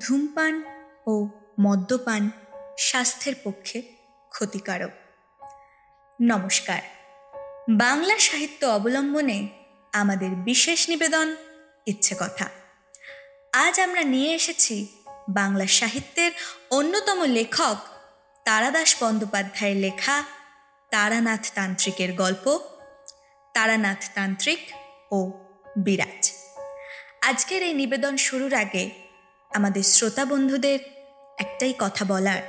ধূমপান ও মদ্যপান স্বাস্থ্যের পক্ষে ক্ষতিকারক। নমস্কার। বাংলা সাহিত্য অবলম্বনে আমাদের বিশেষ নিবেদন, ইচ্ছে কথা। আজ আমরা নিয়ে এসেছি বাংলা সাহিত্যের অন্যতম লেখক তারাদাস বন্দ্যোপাধ্যায়ের লেখা তারানাথ তান্ত্রিকের গল্প, তারানাথ তান্ত্রিক ও বিরাজ। আজকের এই নিবেদন শুরুর আগে আমাদের শ্রোতা বন্ধুদের একটাই কথা বলার।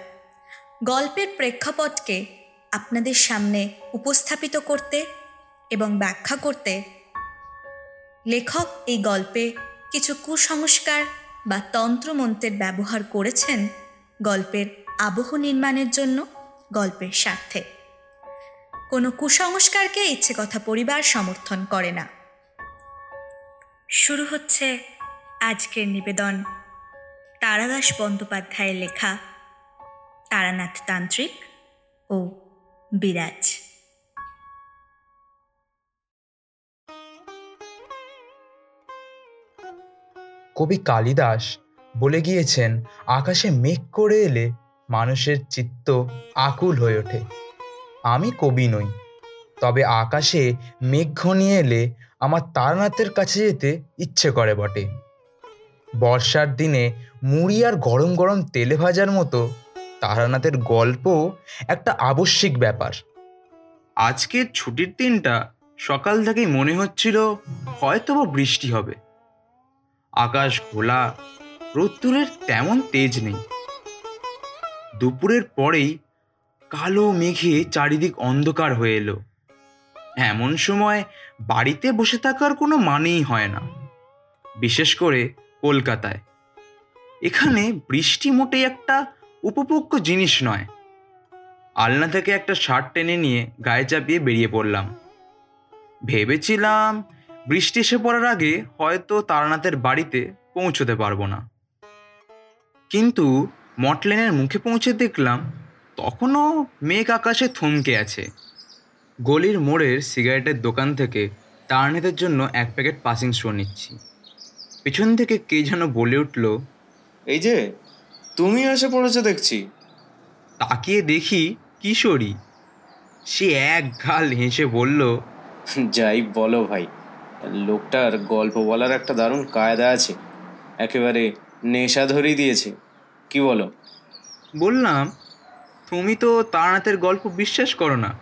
গল্পের প্রেক্ষাপটকে আপনাদের সামনে উপস্থাপিত করতে এবং ব্যাখ্যা করতে লেখক এই গল্পে কিছু কুসংস্কার বা তন্ত্রমন্ত্রের ব্যবহার করেছেন গল্পের আবহ নির্মাণের জন্য, গল্পের স্বার্থে। কোনো কুসংস্কারকে ইচ্ছে কথা পরিবার সমর্থন করে না। শুরু হচ্ছে আজকের নিবেদন। তারাদাস বন্দ্যোপাধ্যায়ের লেখা তারানাথ তান্ত্রিক ও বিরাজ। কবি কালিদাস বলে গিয়েছেন, আকাশে মেঘ করে এলে মানুষের চিত্ত আকুল হয়ে ওঠে। আমি কবি নই, তবে আকাশে মেঘ ঘনিয়ে এলে আমার তারানাথের কাছে যেতে ইচ্ছে করে বটে। বর্ষার দিনে মুড়ি আর গরম গরম তেলে ভাজার মতো তারানাথের গল্প একটা আবশ্যিক ব্যাপার। আজকের ছুটির দিনটা সকাল থেকেই মনে হচ্ছিল হয়তো বৃষ্টি হবে। আকাশ খোলা রোদ্দুরের তেমন তেজ নেই। দুপুরের পরেই কালো মেঘে চারিদিক অন্ধকার হয়ে এলো। এমন সময় বাড়িতে বসে থাকার কোনো মানেই হয় না। বিশেষ করে কলকাতায়। এখানে বৃষ্টি মোটেই একটা উপভোগ্য জিনিস নয়। আলনা থেকে একটা শার্ট টেনে নিয়ে গায়ে চাপিয়ে বেরিয়ে পড়লাম। ভেবেছিলাম বৃষ্টি এসে পড়ার আগে হয়তো তারানাথের বাড়িতে পৌঁছতে পারব না। কিন্তু মটলেনের মুখে পৌঁছে দেখলাম তখনও মেঘ আকাশে থমকে আছে। গলির মোড়ের সিগারেটের দোকান থেকে তারানাথের জন্য এক প্যাকেট পাসিং শো নিচ্ছি। পেছন থেকে কে যেন বলে উঠল এই যে তুমি এসে পড়েছো দেখছি। তাকিয়ে দেখি কিশোরী। সে এক গাল হেসে বলল যাই বলো ভাই লোকটার গল্প বলার একটা দারুণ কায়দা আছে একেবারে নেশা ধরিয়ে দিয়েছে কি বলো? বললাম তুমি তো তারানাথের গল্প বিশ্বাস করো না।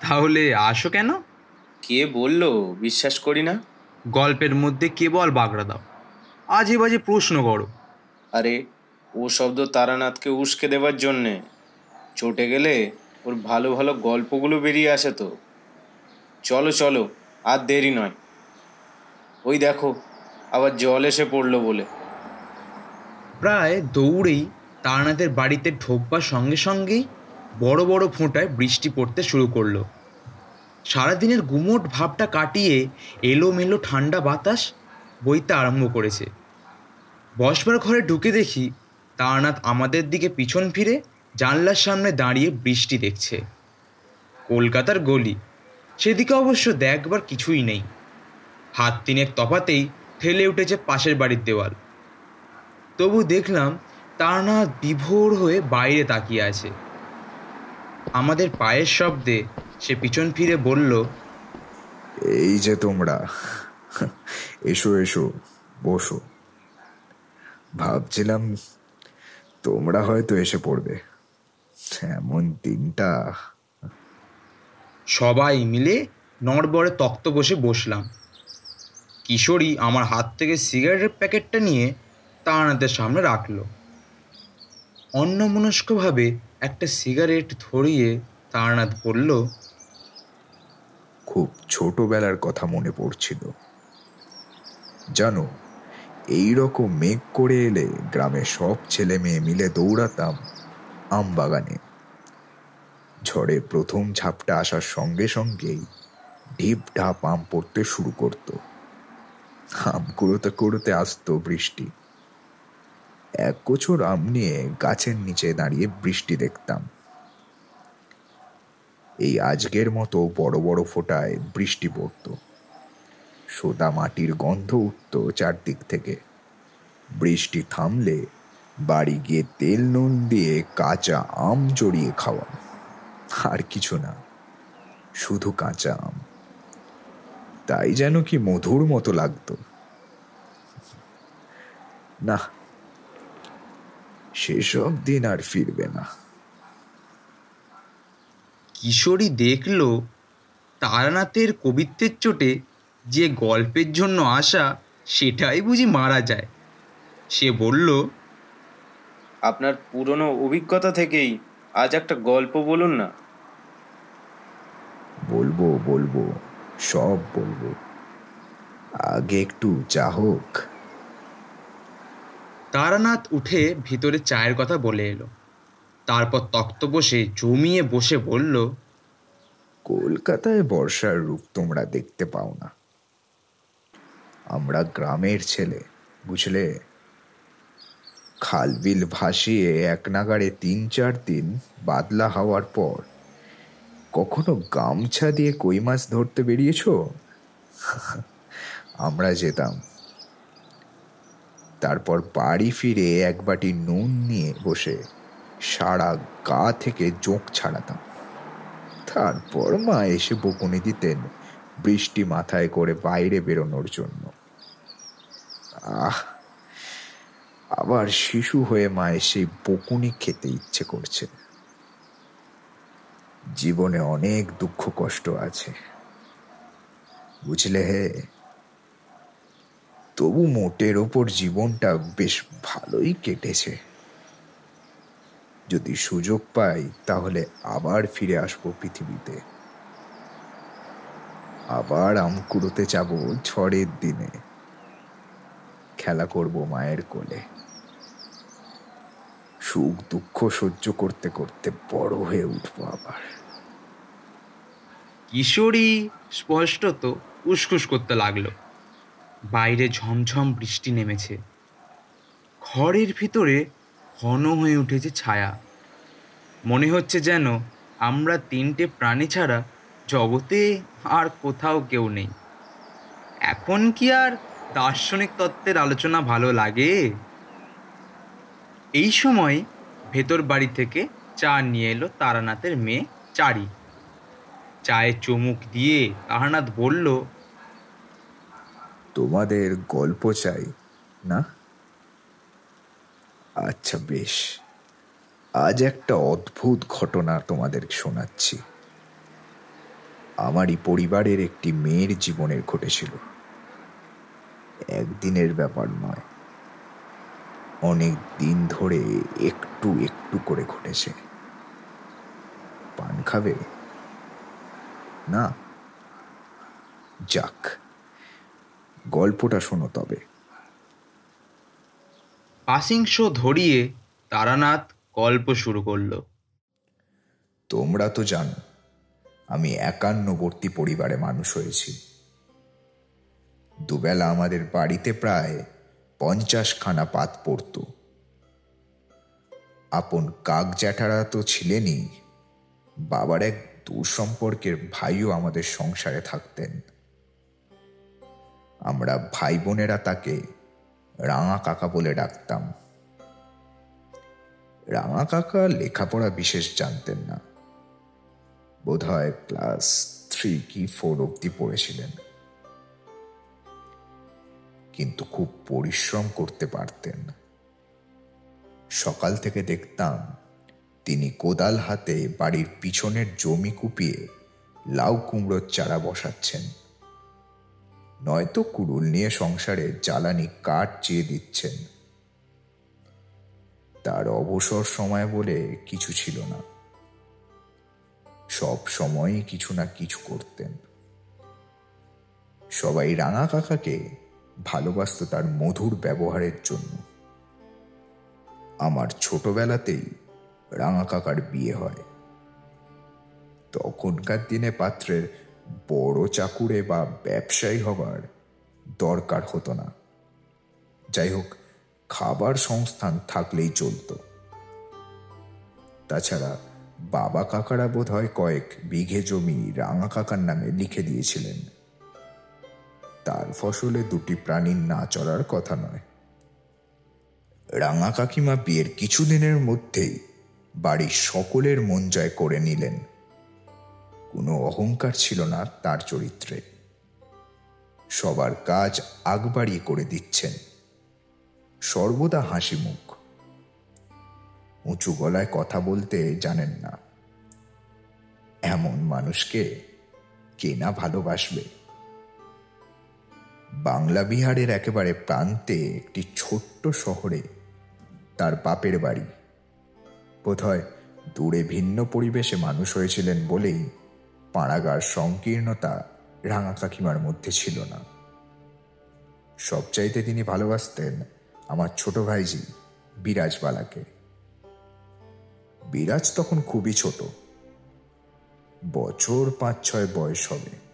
তাহলে আসো কেন? কে বলল বিশ্বাস করি না? গল্পের মধ্যে কেবল বাগড়া দাও। আজে বাজে প্রশ্ন করো। আরে ও শব্দ তারানাথকে উস্কে দেওয়ার জন্যে। চটে গেলে ওর ভালো ভালো গল্পগুলো বেরিয়ে আসে তো। চলো চলো আর দেরি নয়। ওই দেখো আবার জল এসে পড়ল বলে। প্রায় দৌড়েই তারানাথের বাড়িতে ঢোকবার সঙ্গে সঙ্গেই বড় বড় ফোঁটায় বৃষ্টি পড়তে শুরু করল। সারাদিনের গুমোট ভাবটা কাটিয়ে এলোমেলো ঠান্ডা বাতাস বইতে আরম্ভ করেছে। বসবার ঘরে ঢুকে দেখি তারানাথ আমাদের দিকে পিছন ফিরে জানলার সামনে দাঁড়িয়ে বৃষ্টি দেখছে। কলকাতার গলি, সেদিকে অবশ্য দেখবার কিছুই নেই। হাত তিনেক তফাতেই ঠেলে উঠেছে পাশের বাড়ির দেওয়াল। তবু দেখলাম তারানাথ বিভোর হয়ে বাইরে তাকিয়ে আছে। আমাদের পায়ের শব্দে সে পিছন ফিরে বলল এই যে তোমরা এসো এসো বসো। ভাবছিলাম তোমরা হয়তো এসে পড়বে। এমন দিনটা। সবাই মিলে নড়বড়ে তক্ত বসে বসলাম। কিশোরী আমার হাত থেকে সিগারেটের প্যাকেটটা নিয়ে তারানাথের সামনে রাখল। অন্যমনস্কভাবে একটা সিগারেট ধরিয়ে তারানাথ বলল খুব ছোটবেলার কথা মনে পড়ছিল। জানো এই রকম মেঘ করে এলে গ্রামের সব ছেলে মেয়ে মিলে দৌড়াতাম আম বাগানে ঝড়ে প্রথম ঝাপটা আসার সঙ্গে সঙ্গেই ঢিপ ঢাপ আম পড়তে শুরু করত। আম কুড়োতে কুড়োতে আসতো বৃষ্টি। এক গোছর আম নিয়ে গাছের নিচে দাঁড়িয়ে বৃষ্টি দেখতাম। এই আজকের মতো বড় বড় ফোঁটায় বৃষ্টি পড়ত। সোদা মাটির গন্ধ উঠত চারদিক থেকে। বৃষ্টি থামলে বাড়ি গিয়ে তেল নুন দিয়ে কাঁচা আম জড়িয়ে খাওয়া আর কিছু না, শুধু কাঁচা আম। তাই যেন কি মধুর মতো লাগতো। না সেসব দিন আর ফিরবে না। কিশোরী দেখল তারানাথের কবিত্বের চোটে যে গল্পের জন্য আসা সেটাই বুঝি মারা যায়। সে বলল আপনার পুরনো অভিজ্ঞতা থেকেই আজ একটা গল্প বলুন না? বলব বলব সব বলব। আগে একটু চা হোক। তারানাথ উঠে ভিতরে চায়ের কথা বলে এলো। তারপর তক্ত বসে জমিয়ে বসে বলল, কলকাতায় বর্ষার রূপ তোমরা দেখতে পাও না। আমরা গ্রামের ছেলে, বুঝলে? খালবিল ভাসিয়ে এক নাগাড়ে তিন চার দিন বাদলা হওয়ার পর কখনো গামছা দিয়ে কই মাছ ধরতে বেরিয়েছ? আমরা যেতাম। তারপর বাড়ি ফিরে এক বাটি নুন নিয়ে বসে সারা গা থেকে জোঁক ছাড়াতাম। তারপর মা এসে বকুনি দিতেন বৃষ্টি মাথায় করে বাইরে বেরোনোর জন্য। আহ, আবার শিশু হয়ে মায়ের সেই বকুনি খেতে ইচ্ছে করছে। জীবনে অনেক দুঃখ কষ্ট আছে। বুঝলে হে? তবু মোটের ওপর জীবনটা বেশ ভালোই কেটেছে। যদি সুযোগ পাই, তাহলে আবার ফিরে আসব পৃথিবীতে। আবার আম কুড়োতে যাব ঝড়ের দিনে। খেলা করব মায়ের কোলে। সুখ দুঃখ সহ্য করতে করতে বড় হয়ে উঠবো আবার। কিশোরী স্পষ্টত উসকুস করতে লাগল। বাইরে ঝমঝম বৃষ্টি নেমেছে। ঘরের ভিতরে ঘন হয়ে উঠেছে ছায়া। মনে হচ্ছে যেন আমরা তিনটে প্রাণী ছাড়া জগতে আর কোথাও কেউ নেই। এখন কি আর দার্শনিক তত্ত্বের আলোচনা ভালো লাগে? এই সময় ভেতর বাড়ি থেকে চা নিয়ে এলো তারানাথের মেয়ে চারি। চায়ে চুমুক দিয়ে তারানাথ বলল, তোমাদের গল্প চাই, না? আচ্ছা বেশ। আজ একটা অদ্ভুত ঘটনা তোমাদের শোনাচ্ছি। আমারই পরিবারের একটি মেয়ের জীবনের ঘটেছিল। একদিনের ব্যাপার নয়। অনেক দিন ধরে একটু একটু করে ঘটেছে। পান খাবে? না। যাক, গল্পটা শোনো তবে। পাসিং শো ধরিয়ে তারানাথ গল্প শুরু করল। তোমরা তো জানো, আমি একান্নবর্তী পরিবারে মানুষ হয়েছি। দুবেলা আমাদের বাড়িতে প্রায় পঞ্চাশখানা পাত পড়ত। আপন কাক জ্যাঠারা তো ছিলেনই, বাবার এক দূর সম্পর্কের ভাইও আমাদের সংসারে থাকতেন। আমরা ভাই বোনেরা তাকে রাঙা কাকা বলে ডাকতাম। রাঙা কাকা লেখাপড়া বিশেষ জানতেন না। বোধ হয় ক্লাস থ্রি কি ফোর অব্দি পড়েছিলেন। কিন্তু খুব পরিশ্রম করতে পারতেন। সকাল থেকে দেখতাম তিনি কোদাল হাতে বাড়ির পিছনের জমি কুপিয়ে লাউ কুমড়োর চারা বসাচ্ছেন। নয়তো কুড়ুল নিয়ে সংসারে জ্বালানি কাঠ চেয়ে দিচ্ছেন। তার অবসর সময় বলে কিছু ছিল না। সব সময়ই কিছু না কিছু করতেন। সবাই রাঙা কাকাকে ভালোবাসত তার মধুর ব্যবহারের জন্য। আমার ছোটবেলাতেই রাঙা কাকার বিয়ে হয়। তখনকার দিনে পাত্রের বড় চাকুরে বা ব্যবসায়ী হবার দরকার হতো না। যাই হোক, খাবার সংস্থান থাকলেই চলতো। তাছাড়া বাবা কাকারা বোধ হয় কয়েক বিঘে জমি রাঙা কাকার নামে লিখে দিয়েছিলেন। তার ফসলে দুটি প্রাণীর না চড়ার কথা নয়। রাঙা কাকিমা বিয়ের কিছুদিনের মধ্যেই বাড়ির সকলের মন জয় করে নিলেন। কোনো অহংকার ছিল না তার চরিত্রে। সবার কাজ আগবাড়িয়ে করে দিচ্ছেন। সর্বদা হাসি মুখ উঁচু গলায় কথা বলতে জানেন না। এমন মানুষকে কে না ভালোবাসবে? বাংলা বিহারের একেবারে প্রান্তে একটি ছোট্ট শহরে তার বাপের বাড়ি। বোধহয় দূরে ভিন্ন পরিবেশে মানুষ হয়েছিলেন বলেই পাড়াগার সংকীর্ণতা রাঙা কাকিমার মধ্যে ছিল না। সবচাইতে তিনি ভালোবাসতেন আমার ছোট ভাইজি বিরাজবালাকে। বিরাজ তখন খুবই ছোট। বছর পাঁচ ছয় বয়স হবে।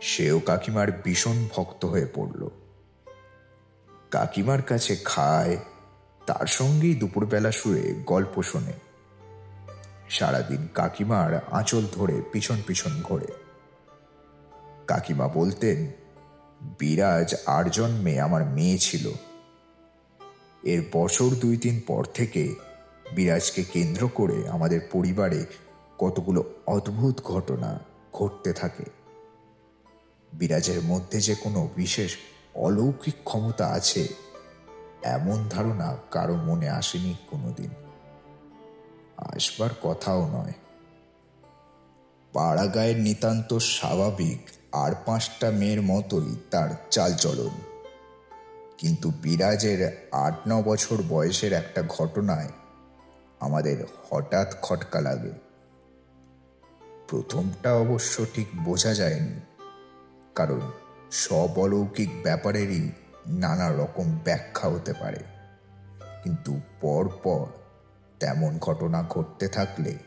সেও কাকিমার ভীষণ ভক্ত হয়ে পড়ল। কাকিমার কাছে খায়, তার সঙ্গেই দুপুরবেলা শুয়ে গল্প শোনে। সারাদিন কাকিমার আঁচল ধরে পিছন পিছন ঘোরে। কাকিমা বলতেন, বিরাজ আর জন্মে আমার মেয়ে ছিল। এর বছর দুই তিন পর থেকে বিরাজকে কেন্দ্র করে আমাদের পরিবারে কতগুলো অদ্ভুত ঘটনা ঘটতে থাকে। বিরাজের মধ্যে যে কোনো বিশেষ অলৌকিক ক্ষমতা আছে, এমন ধারণা কারও মনে আসেনি কোনোদিন। আসবার কথাও নয়। পাড়াগায়ের নিতান্ত স্বাভাবিক আর পাঁচটা মেয়ের মতোই তার চালচলন। কিন্তু বিরাজের আট ন বছর বয়সের একটা ঘটনায় আমাদের হঠাৎ খটকা লাগে। প্রথমটা অবশ্য ঠিক বোঝা যায়নি, কারণ সব অলৌকিক ব্যাপারেরই নানা রকম ব্যাখ্যা হতে পারে। কিন্তু পর পর তেমন ঘটনা ঘটতে থাকলে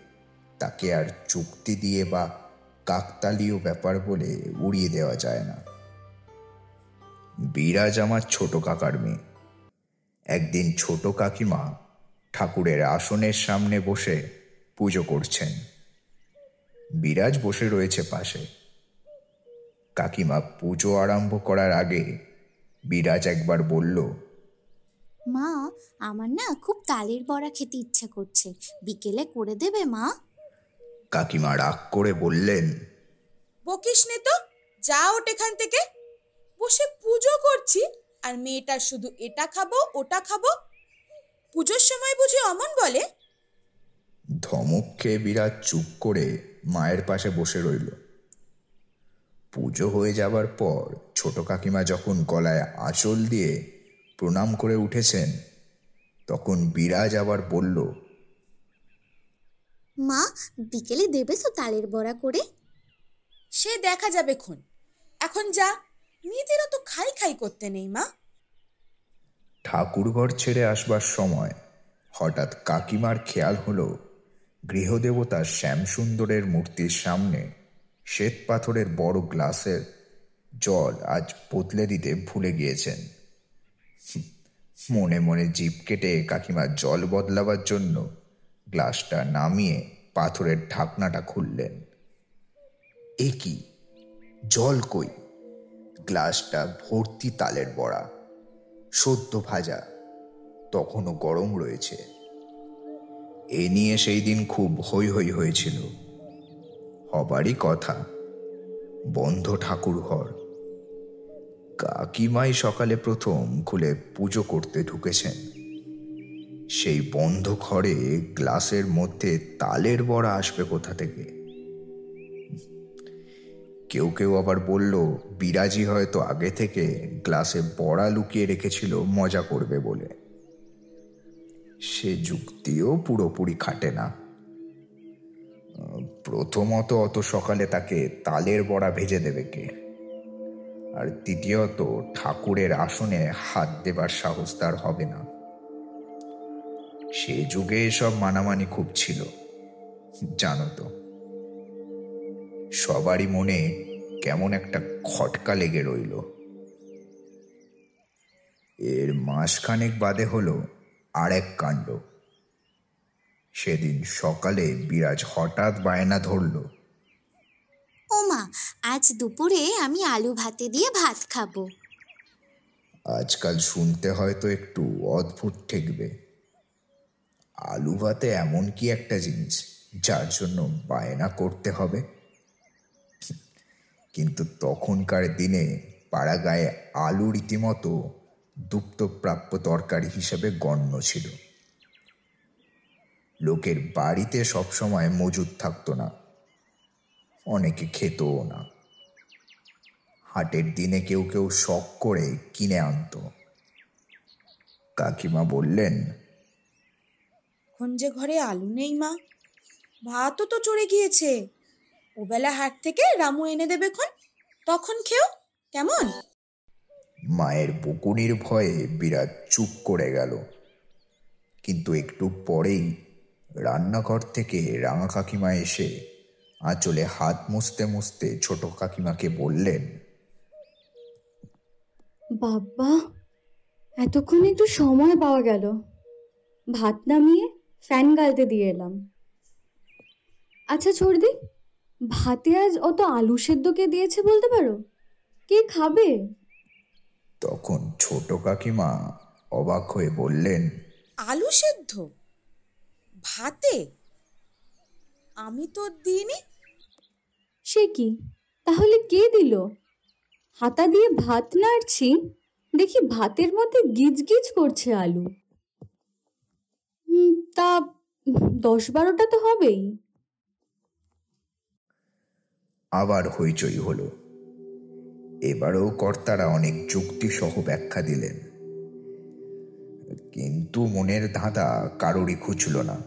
তাকে আর চুক্তি দিয়ে বা কাকতালীয় ব্যাপার বলে উড়িয়ে দেওয়া যায় না। বিরাজ আমার ছোট কাকার মেয়ে। একদিন ছোট কাকিমা ঠাকুরের আসনের সামনে বসে পুজো করছেন। বিরাজ বসে রয়েছে পাশে। কাকিমা পুজো আরম্ভ করার আগে বিরাজ একবার বলল মা আমার না খুব তালের বড়া খেতে ইচ্ছা করছে। বিকেলে করে দেবে মা? কাকিমা রাগ করে বললেন বকিস নে তো যা ওঠ এখান থেকে। বসে পুজো করছি আর মেয়েটার শুধু এটা খাব ওটা খাব। পুজোর সময় বুঝি অমন বলে? ধমক খেয়ে বিরাট চুপ করে মায়ের পাশে বসে রইল। পুজো হয়ে যাবার পর ছোট কাকিমা যখন গলায় আঁচল দিয়ে প্রণাম করে উঠেছেন। তখন বিরাজ আবার বলল মা বিকেলে দেবে তো তালের বড়া করে? সে দেখা যাবে খন। এখন যা মেয়েদেরও তো খাই খাই করতে নেই মা। ঠাকুরঘর ছেড়ে আসবার সময় হঠাৎ কাকিমার খেয়াল হলো গৃহদেবতা শ্যামসুন্দরের মূর্তির সামনে শ্বেত পাথরের বড় গ্লাসের জল আজ বদলে দিতে ভুলে গিয়েছেন। মনে মনে জিভ কেটে কাকিমা জল বদলাবার জন্য গ্লাসটা নামিয়ে পাথরের ঢাকনাটা খুললেন। এ কি? জল কই? গ্লাসটা ভর্তি তালের বড়া, সদ্য ভাজা, তখনও গরম রয়েছে। এ নিয়ে সেই দিন খুব হৈ হৈ হয়েছিল। হবারই কথা, বন্ধ ঠাকুর ঘর কাকিমাই সকালে প্রথম খুলে পুজো করতে ঢুকেছেন। সেই বন্ধ ঘরে গ্লাসের মধ্যে তালের বড়া আসবে কোথা থেকে? কেউ কেউ আবার বলল, বিরাজি হয়তো আগে থেকে গ্লাসে বড়া লুকিয়ে রেখেছিল, মজা করবে বলে। সে যুক্তিও পুরোপুরি খাটে না। প্রথমত অত সকালে তাকে তালের বড়া ভেজে দেবে কে? আর দ্বিতীয়ত ঠাকুরের আসনে হাত দেবার সাহস তার হবে না। সে যুগে এসব মানামানি খুব ছিল, জানো তো। সবারই মনে কেমন একটা খটকা লেগে রইল। এর মাসখানেক বাদে হলো আর এক কাণ্ড। সেদিন সকালে বিরাজ হঠাৎ বায়না ধরল। ও মা, আজ দুপুরে আমি আলু ভাতে দিয়ে ভাত খাব। আজকাল শুনতে হয়তো একটু অদ্ভুত ঠেকবে। আলু ভাতে এমন কি একটা জিনিস, যার জন্য বায়না করতে হবে? কিন্তু তখনকার দিনে পাড়া গায়ে আলু রীতিমতো দুপ্তপ্রাপ্য তরকারি হিসেবে গণ্য ছিল। লোকের বাড়িতে সবসময় মজুদ থাকতো না। অনেকে খেতও না। হাটের দিনে কেউ কেউ শখ করে কিনে আনতো। কাকিমা বললেন এখন যে ঘরে আলু নেই মা ভাতও তো চড়ে গিয়েছে। ওবেলা হাট থেকে রামু এনে দেবে খন তখন খেও কেমন? মায়ের বকুনির ভয়ে বিরাট চুপ করে গেল। কিন্তু একটু পরেই রান্নাঘর থেকে রাঙা কাকিমা এসে আঁচলে হাত মুছতে মুছতে ছোট কাকিমাকে বললেন বাবা এতক্ষণ একটু সময় পাওয়া গেল। ভাত নামিয়ে ফ্যান গালতে দিয়ে এলাম। আচ্ছা ছর্দি ভাতে আজ অত আলু সেদ্ধ কে দিয়েছে বলতে পারো? কে খাবে? তখন ছোট কাকিমা অবাক হয়ে বললেন আলু সেদ্ধ? ভাতে? আমি তো দিইনি সে কি? তাহলে কে দিল? হাতা দিয়ে ভাত নাড়ছি, দেখি ভাতের মধ্যে গিজ গিজ করছে আলু। তা দশ বারোটা তো হবেই। আবার হইচই হলো। এবারেও কর্তারা অনেক যুক্তিসহ ব্যাখ্যা দিলেন। কিন্তু মনের ধাঁধা কারোরই খুঁজল না।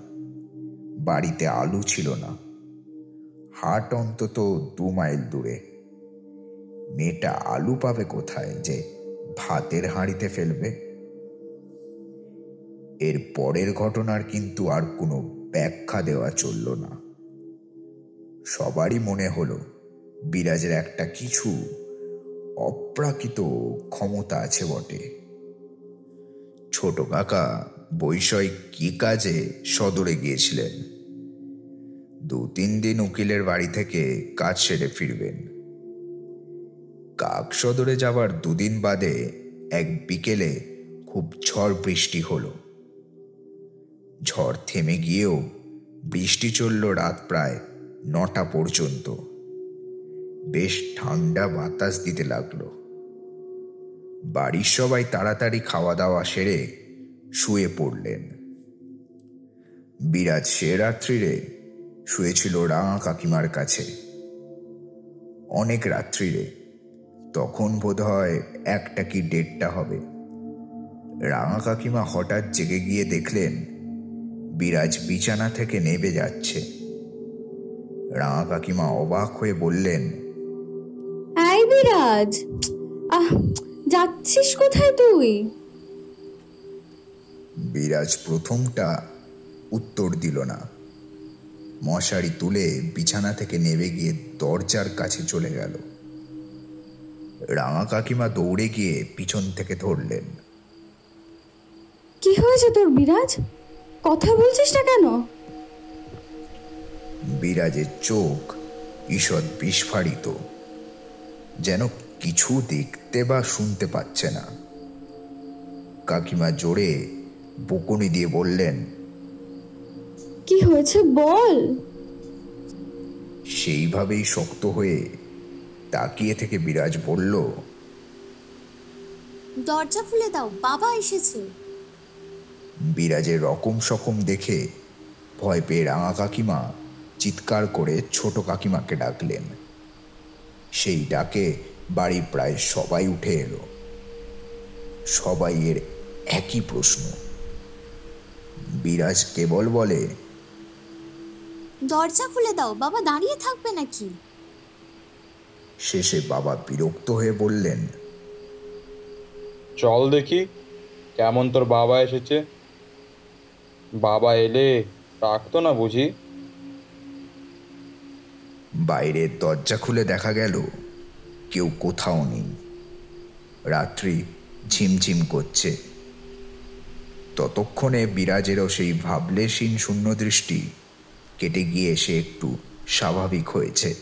বাড়িতে আলু ছিল না। হাট অন্তত দু মাইল দূরে। মেয়েটা আলু পাবে কোথায় যে ভাতের হাঁড়িতে ফেলবে? এর পরের ঘটনার কিন্তু আর কোনো ব্যাখ্যা দেওয়া চলল না। সবারই মনে হলো, বিরাজের একটা কিছু অপ্রাকৃত ক্ষমতা আছে বটে। ছোট কাকা বৈষয়িক কি কাজে সদরে গিয়েছিলেন? দু তিন দিন উকিলের বাড়ি থেকে কাজ সেরে ফিরবেন। কাক সদরে যাবার দুদিন বাদে এক বিকেলে খুব ঝড় বৃষ্টি হলো। ঝড় থেমে গিয়েও বৃষ্টি চলল রাত প্রায় নটা পর্যন্ত। বেশ ঠান্ডা বাতাস দিতে লাগল। বাড়ির সবাই তাড়াতাড়ি খাওয়া দাওয়া সেরে শুয়ে পড়লেন। বিরাজ সে রাত্রিরে শুয়েছিল রাঙা কাকিমার কাছে। অনেক রাত্রিরে তখন বোধ হয় একটা কি দেড়টা হবে। রাঙা কাকিমা হঠাৎ জেগে গিয়ে দেখলেন বিরাজ বিছানা থেকে নেবে যাচ্ছে। রাঙা কাকিমা অবাক হয়ে বললেন এই বিরাজ আহ যাচ্ছিস কোথায় তুই? বিরাজ প্রথমটা উত্তর দিল না। মশারি তুলে বিছানা থেকে নেমে গিয়ে দরজার কাছে চলে গেল। রাঙা কাকিমা দৌড়ে গিয়ে পিছন থেকে ধরলেন। কি হয়েছে তোর বিরাজ? কথা বলছিস না কেন? বিরাজের চোখ ঈষৎ বিস্ফারিত যেন কিছু দেখতে বা শুনতে পাচ্ছে না। কাকিমা জোরে বকুনি দিয়ে বললেন কি হয়েছে? বল। সেইভাবেই শক্ত হয়ে তাকিয়ে থেকে বিরাজ বলল দরজা খুলে দাও বাবা এসেছে। বিরাজের রকম সকম দেখে ভয় পেয়ে রাঙা কাকিমা চিৎকার করে ছোট কাকিমাকে ডাকলেন। সেই ডাকে বাড়ি প্রায় সবাই উঠে এলো। সবাই এর একই প্রশ্ন। বিরাজ কেবল বলে দরজা খুলে দাও বাবা দাঁড়িয়ে থাকবে নাকি? শেষে বাবা বিরক্ত হয়ে বললেন চল দেখি কেমন তোর বাবা এসেছে। বাবা এলে রাখতো না বুঝি? বাইরের দরজা খুলে দেখা গেল কেউ কোথাও নেই। রাত্রি ঝিমঝিম করছে। ততক্ষণে বিরাজেরও সেই ভাবলেশীন শূন্য দৃষ্টি কেটে গিয়ে সে একটু স্বাভাবিক হয়েছে।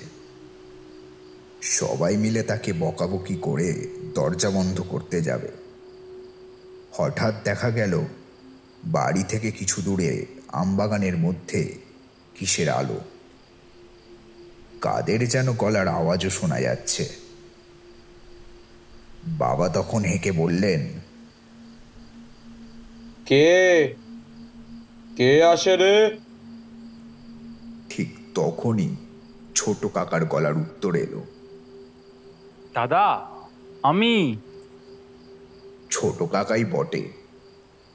সবাই মিলে তাকে বকাবকি করে দরজা বন্ধ করতে যাবে। হঠাৎ দেখা গেল, বাড়ি থেকে কিছু দূরে আমবাগানের মধ্যে কিসের আলো। কাদের যেন গলার আওয়াজও শোনা যাচ্ছে। বাবা তখন হেঁকে বললেন, কে? কে আসে রে? তখনই ছোট কাকার গলার উত্তর এলো। দাদা আমি। ছোট কাকাই বটে।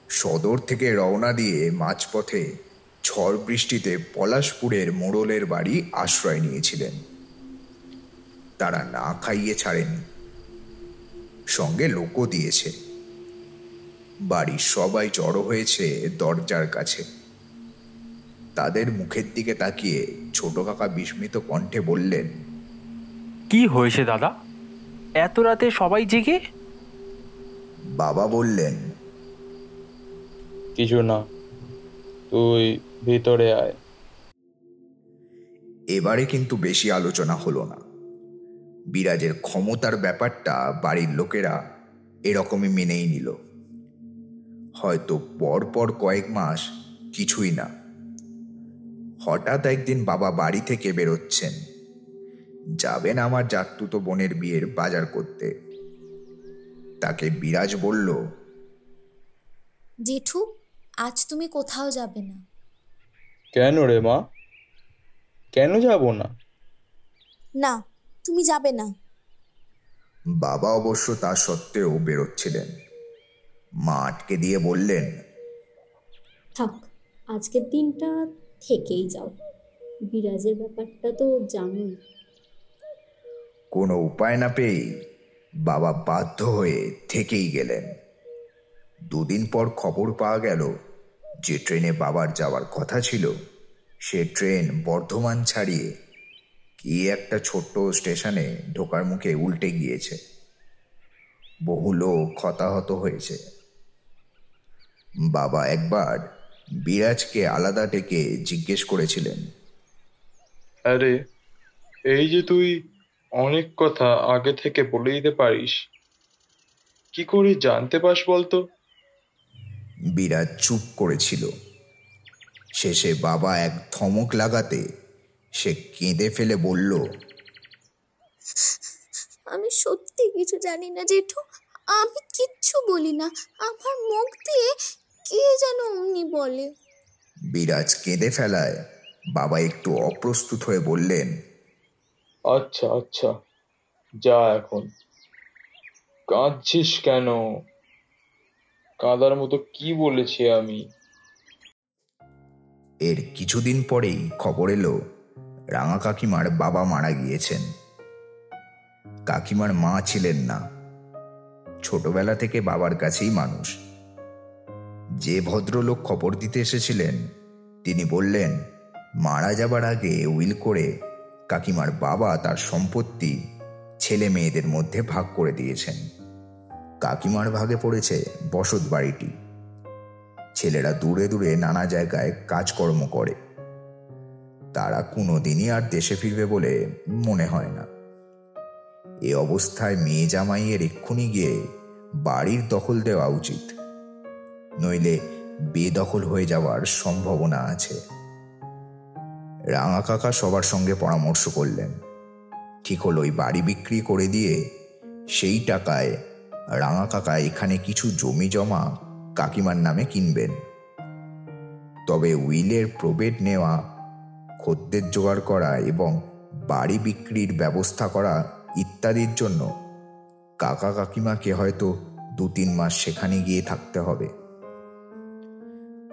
সদর থেকে রওনা দিয়ে মাঝপথে ঝড় বৃষ্টিতে পলাশপুরের মোড়লের বাড়ি আশ্রয় নিয়েছিলেন। তারা না খাইয়ে ছাড়েনি। সঙ্গে লোকও দিয়েছে। বাড়ির সবাই জড়ো হয়েছে দরজার কাছে। তাদের মুখের দিকে তাকিয়ে ছোট কাকা বিস্মিত কণ্ঠে বললেন কি হয়েছে দাদা? এত রাতে সবাই জেগে? বাবা বললেন কিছু না তুই ভিতরে আয়। এবারে কিন্তু বেশি আলোচনা হলো না। বিরাজের ক্ষমতার ব্যাপারটা বাড়ির লোকেরা এরকমই মেনেই নিল। হয়তো পর পর কয়েক মাস কিছুই না। হঠাৎ একদিন বাবা বাড়ি থেকে বেরোচ্ছেন। যাবেন আমার জাতুতো বোনের বিয়ের বাজার করতে। তাকে বিরাজ বলল জেঠু আজ তুমি কোথাও যাবে না। কেন রে মা? কেন যাব না? না তুমি যাবে না। বাবা অবশ্য তা সত্ত্বেও বেরোচ্ছিলেন। মা আটকে দিয়ে বললেন থাক আজকের দিনটা থেকেই যাও। বিরাজের ব্যাপারটা তো জানোই। কোনো উপায় না পেয়েই বাবা বাধ্য হয়ে থেকেই গেলেন। দুদিন পর খবর পাওয়া গেল যে ট্রেনে বাবার যাওয়ার কথা ছিল, সে ট্রেন বর্ধমান ছাড়িয়ে কি একটা ছোট্ট স্টেশনে ঢোকার মুখে উল্টে গিয়েছে। বহু লোক হতাহত হয়েছে। বাবা একবার বিরাজকে আলাদা ডেকে জিজ্ঞেস করেছিলেন। আরে এই যে তুই অনেক কথা আগে থেকে বলে দিতে পারিস কি করে জানতে পাস বলতো? বিরাজ চুপ করেছিল। শেষে বাবা এক ধমক লাগাতে সে কেঁদে ফেলে বলল আমি সত্যি কিছু জানি না জেঠু আমি কিচ্ছু বলি না। আমার মুখ দিয়ে কে যেন অমনি বলে? বিরাজ কেঁদে ফেলায়। বাবা একটু অপ্রস্তুত হয়ে বললেন আচ্ছা আচ্ছা যা এখন। কাঁদছিস কেন? কাঁদার মতো কি বলেছি আমি? এর কিছুদিন পরেই খবর এলো রাঙা কাকিমার বাবা মারা গিয়েছেন। কাকিমার মা ছিলেন না। ছোটবেলা থেকে বাবার কাছেই মানুষ। যে ভদ্রলোক খবর দিতে এসেছিলেন, তিনি বললেন, মারা যাবার আগে উইল করে কাকিমার বাবা তার সম্পত্তি ছেলে মেয়েদের মধ্যে ভাগ করে দিয়েছেন। কাকিমার ভাগে পড়েছে বসত বাড়িটি। ছেলেরা দূরে দূরে নানা জায়গায় কাজকর্ম করে। তারা কোনোদিনই আর দেশে ফিরবে বলে মনে হয় না। এ অবস্থায় মেয়ে জামাইয়ের এক্ষুনি গিয়ে বাড়ির দখল দেওয়া উচিত। নইলে বেদখল হয়ে যাওয়ার সম্ভাবনা আছে। রাঙা কাকা সবার সঙ্গে পরামর্শ করলেন। ঠিক হলো, ওই বাড়ি বিক্রি করে দিয়ে সেই টাকায় রাঙা কাকা এখানে কিছু জমি জমা কাকিমার নামে কিনবেন। তবে উইলের প্রবেট নেওয়া, খদ্দের জোগাড় করা এবং বাড়ি বিক্রির ব্যবস্থা করা ইত্যাদির জন্য কাকা কাকিমাকে হয়তো দু তিন মাস সেখানে গিয়ে থাকতে হবে।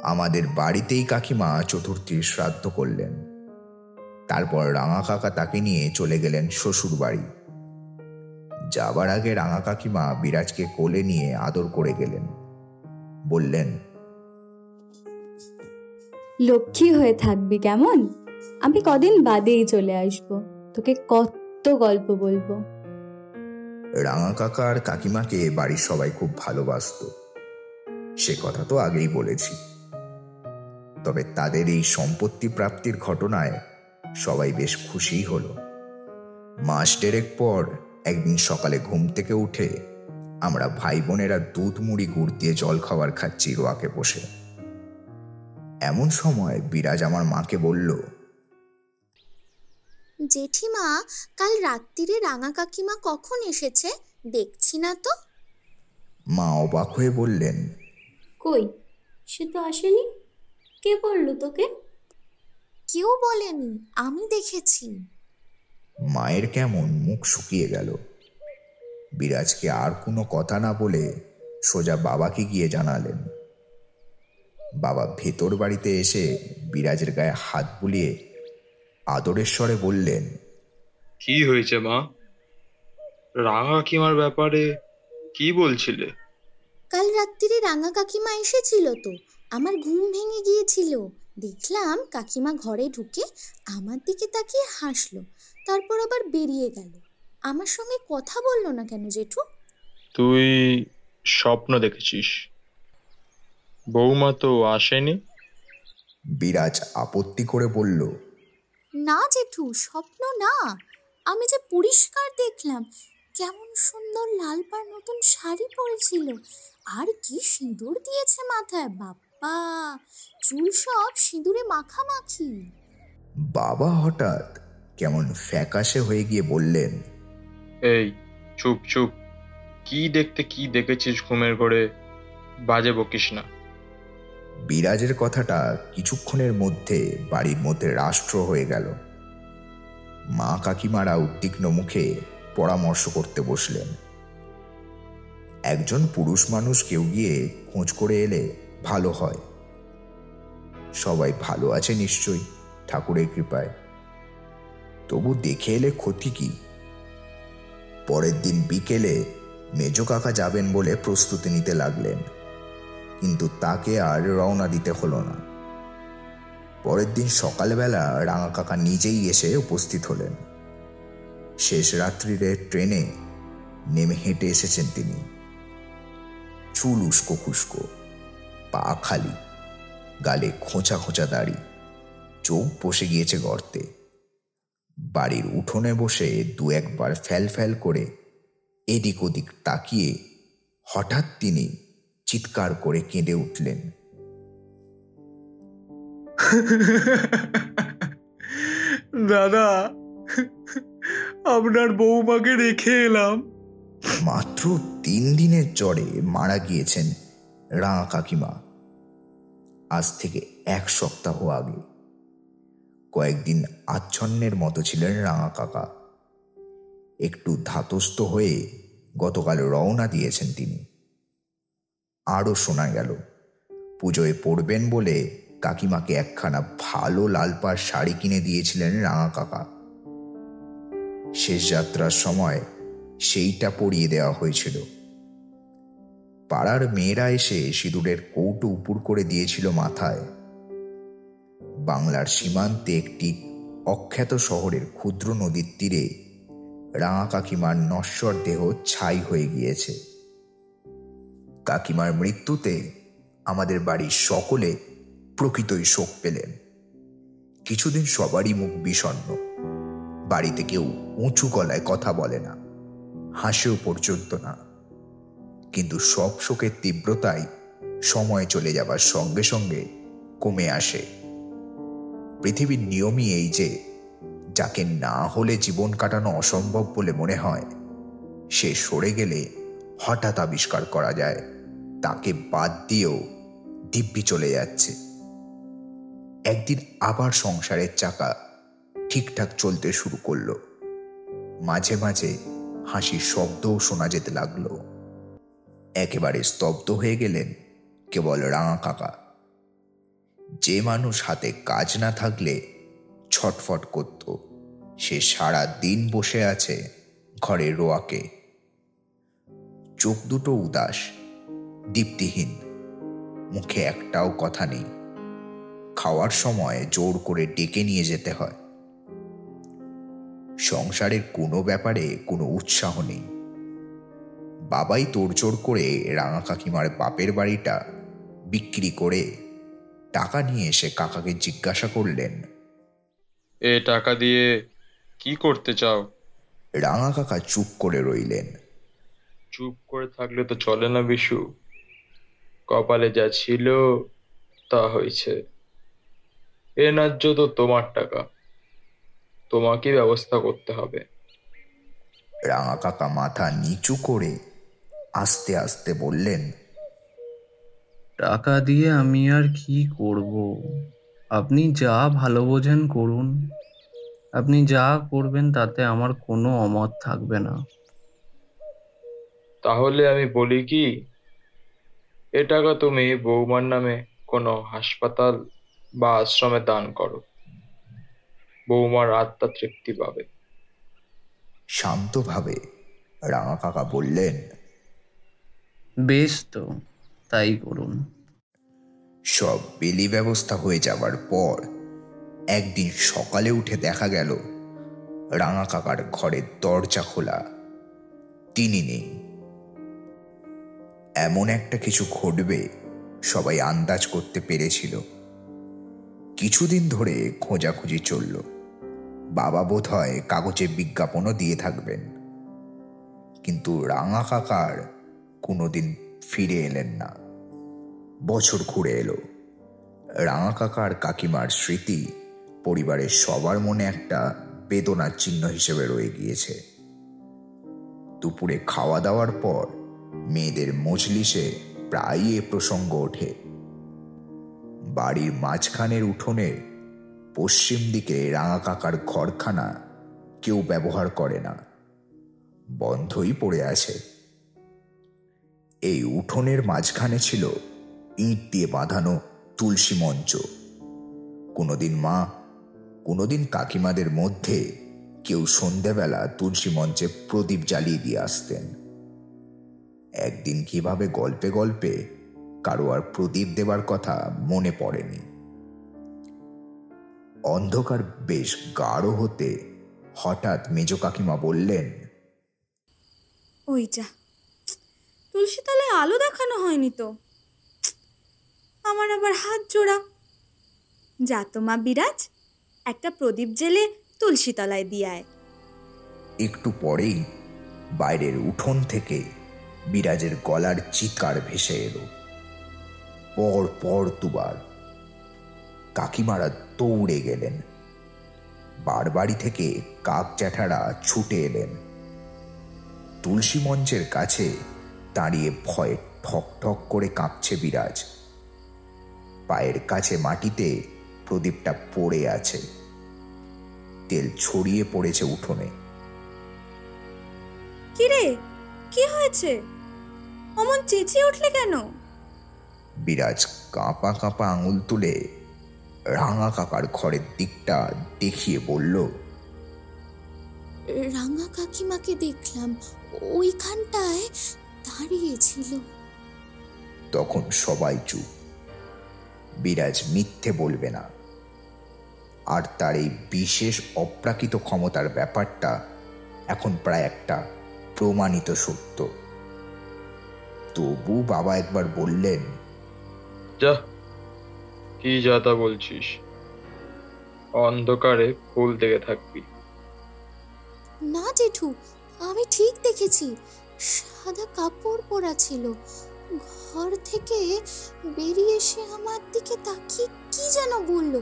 আমাদের বাড়িতেই কাকিমা চতুর্থীর শ্রাদ্ধ করলেন। তারপর রাঙা কাকা তাকে নিয়ে চলে গেলেন শ্বশুর বাড়ি। যাবার আগে রাঙা কাকিমা বিরাজকে কোলে নিয়ে আদর করে গেলেন। বললেন লক্ষ্মী হয়ে থাকবি কেমন? আমি কদিন বাদেই চলে আসব। তোকে কত গল্প বলব। রাঙা কাকা আর কাকিমাকে বাড়ির সবাই খুব ভালোবাসত। সে কথা তো আগেই বলেছি। তবে তাদের এই সম্পত্তি প্রাপ্তির ঘটনায় সবাই বেশ খুশিই হলো। মাস ডেরেক পর একদিন সকালে ঘুম থেকে উঠে আমরা ভাই বোনেরা দুধ মুড়ি গুড় দিয়ে জল খাবার খাচ্ছি রোয়াকে বসে। এমন সময় বিরাজ আমার মাকে বলল জেঠিমা কাল রাত্রিরে রাঙা কাকিমা কখন এসেছে? দেখছি না তো? মা অবাক হয়ে বললেন কই? সে তো আসেনি? কে বলল তোকে? কেউ বলেনি আমি দেখেছি। মায়ের কেমন মুখ শুকিয়ে গেল। বিরাজকে আর কোনো কথা না বলে সোজা বাবাকে গিয়ে জানালেন। বাবা ভেতর বাড়িতে এসে বিরাজের গায়ে হাত বুলিয়ে আদরের স্বরে বললেন কি হয়েছে মা? রাঙা কাকিমার ব্যাপারে কি বলছিলে? কাল রাত্রিরে রাঙা কাকিমা এসেছিল তো আমার ঘুম ভেঙে গিয়েছিল। দেখলাম কাকিমা ঘরে ঢুকে আমার দিকে তাকিয়ে হাসলো তারপর আবার বেরিয়ে গেল। আমার সঙ্গে কথা বলল না কেন জেঠু? তুই স্বপ্ন দেখেছিস। বৌমা তো আসেনি। বিরাজ আপত্তি করে বলল না জেঠু স্বপ্ন না। আমি যে পরিষ্কার দেখলাম কেমন সুন্দর লাল পাড় নতুন শাড়ি পরেছিল। আর কি সিঁদুর দিয়েছে মাথায় বাপ্পা চুল সব সিঁদুরে মাখামাখি। বাবা হঠাৎ কেমন ফ্যাকাশে হয়ে গিয়ে বললেন এই চুপ চুপ। কি দেখতে কি দেখেছিস ঘুমের ঘরে? বাজে বকিস না। বিরাজের কথাটা কিছুক্ষণের মধ্যে বাড়ির মধ্যে রাষ্ট্র হয়ে গেল। মা কাকিমারা উদ্বিগ্ন মুখে পরামর্শ করতে বসলেন। একজন পুরুষ মানুষ কেউ গিয়ে খোঁজ করে এলে ভালো হয়। সবাই ভালো আছে নিশ্চয়ই, ঠাকুরের কৃপায়। তবু দেখে এলে ক্ষতি কি? পরের দিন বিকেলে মেজ কাকা যাবেন বলে প্রস্তুতি নিতে লাগলেন। কিন্তু তাকে আর রওনা দিতে হলো না। পরের দিন সকালবেলা রাঙা কাকা নিজেই এসে উপস্থিত হলেন। শেষ রাত্রিরে ট্রেনে নেমে হেঁটে এসেছেন তিনি। চুল উস্কো খুস্কো পা খালি গালে খোঁচা খোঁচা দাড়ি চোখ বসে গিয়েছে গর্তে। বাড়ির উঠোনে বসে দু একবার ফ্যাল ফ্যাল করে এদিক ওদিক তাকিয়ে হঠাৎ তিনি চিৎকার করে কেঁদে উঠলেন। দাদা আপনার বৌমাকে রেখে এলাম। মাত্র তিন দিনের জ্বরে মারা গিয়েছেন রাঙা কাকিমা। আজ থেকে এক সপ্তাহ আগে। কয়েকদিন আচ্ছন্নের মতো ছিলেন রাঙা কাকা। একটু ধাতস্থ হয়ে গতকাল রওনা দিয়েছেন তিনি। আরও শোনা গেল, পুজোয় পড়বেন বলে কাকিমাকে একখানা ভালো লালপার শাড়ি কিনে দিয়েছিলেন রাঙা কাকা। শেষ যাত্রার সময় সেইটা পরিয়ে দেওয়া হয়েছিল। পাড়ার মেয়েরা এসে সিঁদুরের কৌটো উপুর করে দিয়েছিল মাথায়। বাংলার সীমান্তে একটি অখ্যাত শহরের ক্ষুদ্র নদীর তীরে রাঙা কাকিমার নশ্বর দেহ ছাই হয়ে গিয়েছে। কাকিমার মৃত্যুতে আমাদের বাড়ির সকলে প্রকৃতই শোক পেলেন। কিছুদিন সবারই মুখ বিষণ্ণ বাড়িতে কেউ উঁচু গলায় কথা বলে না, হাসেও পর্যন্ত না। কিন্তু সব শোকের তীব্রতাই সময় চলে যাবার সঙ্গে সঙ্গে কমে আসে। পৃথিবীর নিয়মই এই যে, যাকে না হলে জীবন কাটানো অসম্ভব বলে মনে হয়, সে সরে গেলে হঠাৎ আবিষ্কার করা যায়, তাকে বাদ দিয়েও দিব্যি চলে যাচ্ছে। একদিন আবার সংসারের চাকা ঠিকঠাক চলতে শুরু করল। মাঝে মাঝে হাসির শব্দও শোনা যেতে লাগল। একেবারে স্তব্ধ হয়ে গেলেন, কেবল রাঙা কাকা। যে মানুষ হাতে কাজ না থাকলে ছটফট করত, সে সারা দিন বসে আছে ঘরে রোয়াকে। চোখ দুটো উদাস, দীপ্তিহীন, মুখে একটাও কথা নেই। খাওয়ার সময় জোর করে ডেকে নিয়ে যেতে হয়। সংসারের কোনো ব্যাপারে কোনো উৎসাহ নেই। বাবাই তোড়জোড় করে রাঙা কাকিমার বাপের বাড়িটা বিক্রি করে টাকা নিয়ে এসে কাকাকে জিজ্ঞাসা করলেন এ টাকা দিয়ে কি করতে চাও? রাঙা কাকা চুপ করে রইলেন। চুপ করে থাকলে তো চলে না বিশু। কপালে যা ছিল তা হয়েছে। এ ন্যায্য তো তোমার টাকা। তোমাকে ব্যবস্থা করতে হবে। রাঙা কাকা মাথা নিচু করে আস্তে আস্তে বললেন টাকা দিয়ে আমি আর কি করব? আপনি যা ভালো বোঝেন করুন। আপনি যা করবেন তাতে আমার কোনো অমত থাকবে না। তাহলে আমি বলি কি এ টাকা তুমি বৌমার নামে কোনো হাসপাতাল বা আশ্রমে দান করো। বৌমার আত্মা তৃপ্তি পাবে। শান্তভাবে রাঙা কাকা বললেন বেশ তো, তাই করুন। সব বেলি ব্যবস্থা হয়ে যাবার পর একদিন সকালে উঠে দেখা গেল, রাঙা কাকার ঘরের দরজা খোলা। তিনি নেই। এমন একটা কিছু ঘটবে, সবাই আন্দাজ করতে পেরেছিল। কিছুদিন ধরে খোঁজাখুঁজি চলল। বাবা বোধ হয় কাগজে বিজ্ঞাপনও দিয়ে থাকবেন। কিন্তু রাঙা কাকার কোনোদিন ফিরে এলেন না। বছর ঘুরে এলো। রাঙা কাকার কাকিমার স্মৃতি পরিবারের সবার মনে একটা বেদনার চিহ্ন হিসেবে রয়ে গিয়েছে। দুপুরে খাওয়া দাওয়ার পর মেয়েদের মজলিসে প্রায়ই এ প্রসঙ্গ ওঠে। বাড়ির মাঝখানের উঠোনে পশ্চিম দিকে রাঙা কাকার ঘরখানা কেউ ব্যবহার করে না। বন্ধই পড়ে আছে। এই উঠোনের মাঝখানে ছিল ইট দিয়ে বাঁধানো তুলসী মঞ্চ। কোনোদিন মা, কোনোদিন কাকিমাদের মধ্যে কেউ সন্ধেবেলা তুলসী মঞ্চে প্রদীপ জ্বালিয়ে দিয়ে আসতেন। একদিন কীভাবে গল্পে গল্পে কারও আর প্রদীপ দেবার কথা মনে পড়েনি। অন্ধকার বেশ গাঢ় হতে হঠাৎ মেজ কাকিমা বললেন, ওই যা। তুলসী তলায় আলো দেখানো হয়নি তো। আমার আবার হাত জোড়া। যা তো মা বিরাজ, একটা প্রদীপ জেলে তুলসী তলায় দিয়ে একটু পরেই বাইরের উঠোন থেকে বিরাজের গলার চিৎকার ভেসে এলো। পর পর দুবার। কাকিমারা দৌড়ে গেলেন। বারবাড়ি থেকে কাক জ্যাঠারা ছুটে এলেন। তুলসী মঞ্চের কাছে দাঁড়িয়ে ভয়ে ঠক ঠক করে কাঁপছে বিরাজ। পায়ের কাছে মাটিতে প্রদীপটা পড়ে আছে। তেল ছড়িয়ে পড়েছে উঠোনে। কি রে কি হয়েছে? অমন চেঁচিয়ে উঠলে কেন? বিরাজ কাঁপা কাঁপা আঙুল তুলে রাঙা কাকার ঘরের দিকটা দেখিয়ে বলল রাঙা কাকিমাকে দেখলাম। ওইখানটায় দাঁড়িয়েছিল। তখন সবাই চুপ। বিরাজ মিথ্যে বলবে না। আর তার এই বিশেষ অপ্রাকৃত ক্ষমতার ব্যাপারটা এখন প্রায় একটা প্রমাণিত সত্য। তবু বাবা একবার বললেন যা কি যা তা বলছিস? অন্ধকারে ফুল দেখে থাকবি। না জেঠু আমি ঠিক দেখেছি। সাদা কাপড় পরা ছিল। ঘর থেকে বেরিয়ে এসে আমার দিকে তাকিয়ে কি যেন বলল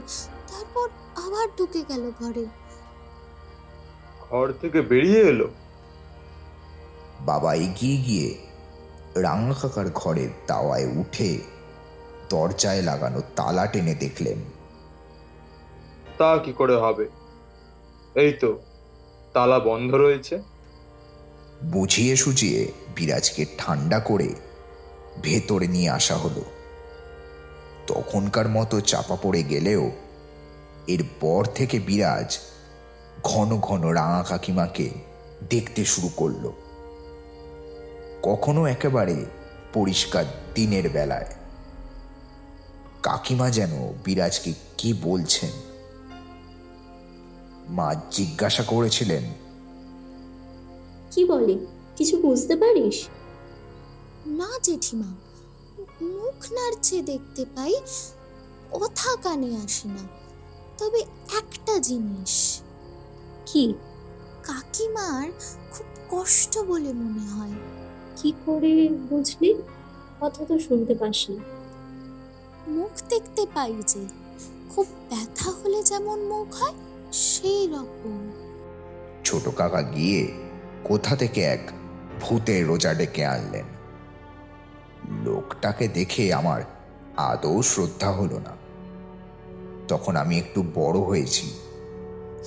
তারপর আবার ঢুকে গেল ঘরে। ঘর থেকে বেরিয়ে এলো? বাবা এগিয়ে গিয়ে রাঙা কাকার ঘরের দাওয়ায় উঠে দরজায় লাগানো তালা টেনে দেখলেন। তা কি করে হবে? এই তো তালা বন্ধ রয়েছে। বুঝিয়ে সুঝিয়ে বিরাজকে ঠান্ডা করে ভেতরে নিয়ে আসা হলো। তখনকার মতো চাপা পড়ে গেলেও এরপর থেকে বিরাজ ঘন ঘন রাঙা কাকিমাকে দেখতে শুরু করল। কখনো একেবারে পরিষ্কার দিনের বেলায়। কাকিমা যেন বিরাজকে কি বলছেন? মা জিজ্ঞাসা করেছিলেন, কি বলে? কিছু বুঝতে পারিস? না জেঠিমা মুখ নাড়ছে দেখতে পাই কথা কানে আসে না। তবে একটা জিনিস। কি? কাকিমার খুব কষ্ট বলে মনে হয়। কি করে বুঝলি? কথা তো শুনতে পাসনি মুখ দেখতে পাই যে খুব ব্যথা হলে যেমন মুখ হয় সেই রকম। ছোট কাকা গিয়ে কোথা থেকে এক ভূতের রোজা ডেকে আনলেন। লোকটাকে দেখে আমার আদৌ শ্রদ্ধা হলো না। তখন আমি একটু বড় হয়েছি।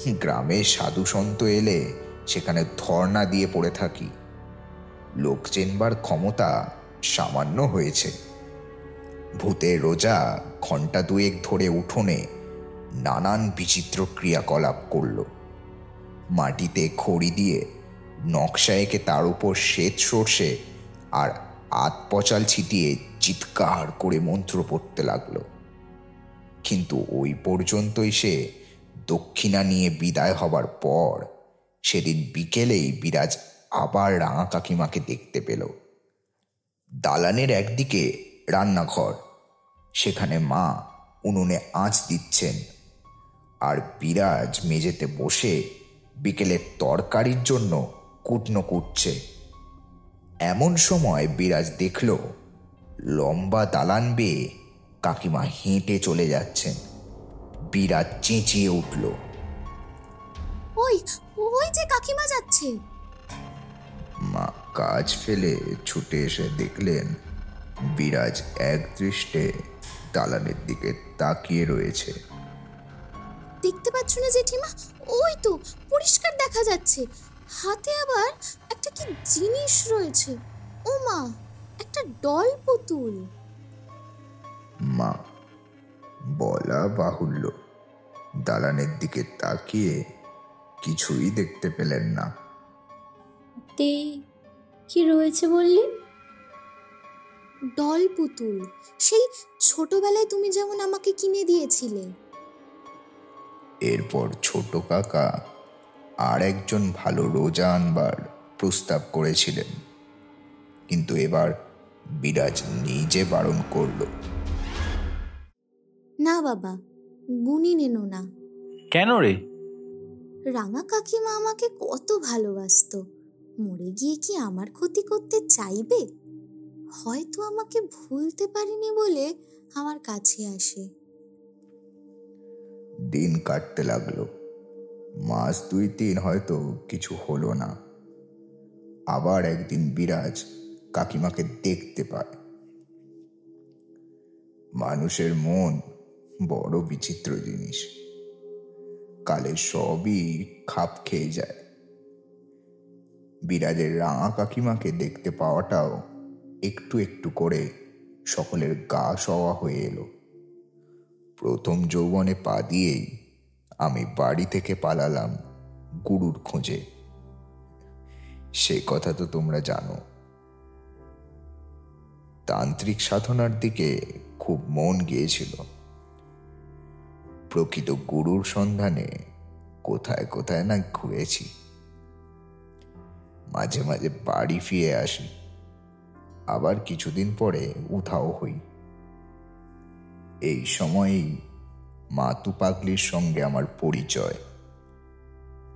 গ্রামে সাধু সন্ত এলে সেখানে ধর্ণা দিয়ে পড়ে থাকি। লোক চেনবার ক্ষমতা সামান্য হয়েছে। ভূতের রোজা ঘণ্টা দুয়েক ধরে উঠোনে নানান বিচিত্র ক্রিয়াকলাপ করল। মাটিতে খড়ি দিয়ে নকশা এঁকে তার উপর শ্বেত সর্ষে আর আত পচাল ছিটিয়ে চিৎকার করে মন্ত্র পড়তে লাগল। কিন্তু ওই পর্যন্তই সে দক্ষিণা নিয়ে বিদায় হবার পর সেদিন বিকেলেই বিরাজ আবার রাঙা কাকিমাকে দেখতে পেল। দালানের একদিকে রান্নাঘর, সেখানে মা উনুনে আঁচ দিচ্ছেন আর বিরাজ মেঝেতে বসে বিকেলের তরকারির জন্য কুটনো কুটছে। এমন সময় বিরাজ দেখল লম্বা দালান বেয়ে কাকিমা হেঁটে চলে যাচ্ছেন। বিরাজ চেঁচিয়ে উঠল ওই ওই যে কাকিমা যাচ্ছে। মা কাজ ফেলে ছুটে এসে দেখলেন বিরাজ এক দৃষ্টে দালানের দিকে তাকিয়ে রয়েছে। দেখতে পাচ্ছ না জেঠিমা? ওই তো পরিষ্কার দেখা যাচ্ছে। হাতে আবার একটা কি জিনিস রয়েছে। ও মা একটা ডল পুতুল। মা বলা বাহুল্য। দালানের দিকে তাকিয়ে কিছুই দেখতে পেলেন না। তে কি রয়েছে বললি? ডল পুতুল সেই ছোটবেলায় তুমি যেমন আমাকে কিনে দিয়েছিলে। এরপর ছোট কাকা আর একজন ভালো রোজা আনবার প্রস্তাব করেছিলেন। কিন্তু এবার বিরাজ নিজে বারণ করল। না বাবা গুনি নেনো না। কেন রে? রাঙা কাকিমা আমাকে কত ভালোবাসতো। মরে গিয়ে কি আমার ক্ষতি করতে চাইবে? হয়তো আমাকে ভুলতে পারিনি বলে আমার কাছে আসে। দিন কাটতে লাগল। মাস দুই তিন হয়তো কিছু হলো না। আবার একদিন বিরাজ কাকিমাকে দেখতে পায়। মানুষের মন বড় বিচিত্র জিনিস। কালে সবই খাপ খেয়ে যায়। বিরাজের রাঙা কাকিমাকে দেখতে পাওয়াটাও একটু একটু করে সকলের গা সওয়া হয়ে এলো। প্রথম যৌবনে পা দিয়েই আমি বাড়ি থেকে পালালাম গুরুর খোঁজে। সে কথা তো তোমরা জানো। তান্ত্রিক সাধনার দিকে খুব মন গিয়েছিল। প্রকৃত গুরুর সন্ধানে কোথায় কোথায় না ঘুরেছি। মাঝে মাঝে বাড়ি ফিরে আসি। আবার কিছুদিন পরে উধাও হই। এই সময়েই মাতু পাগলির সঙ্গে আমার পরিচয়।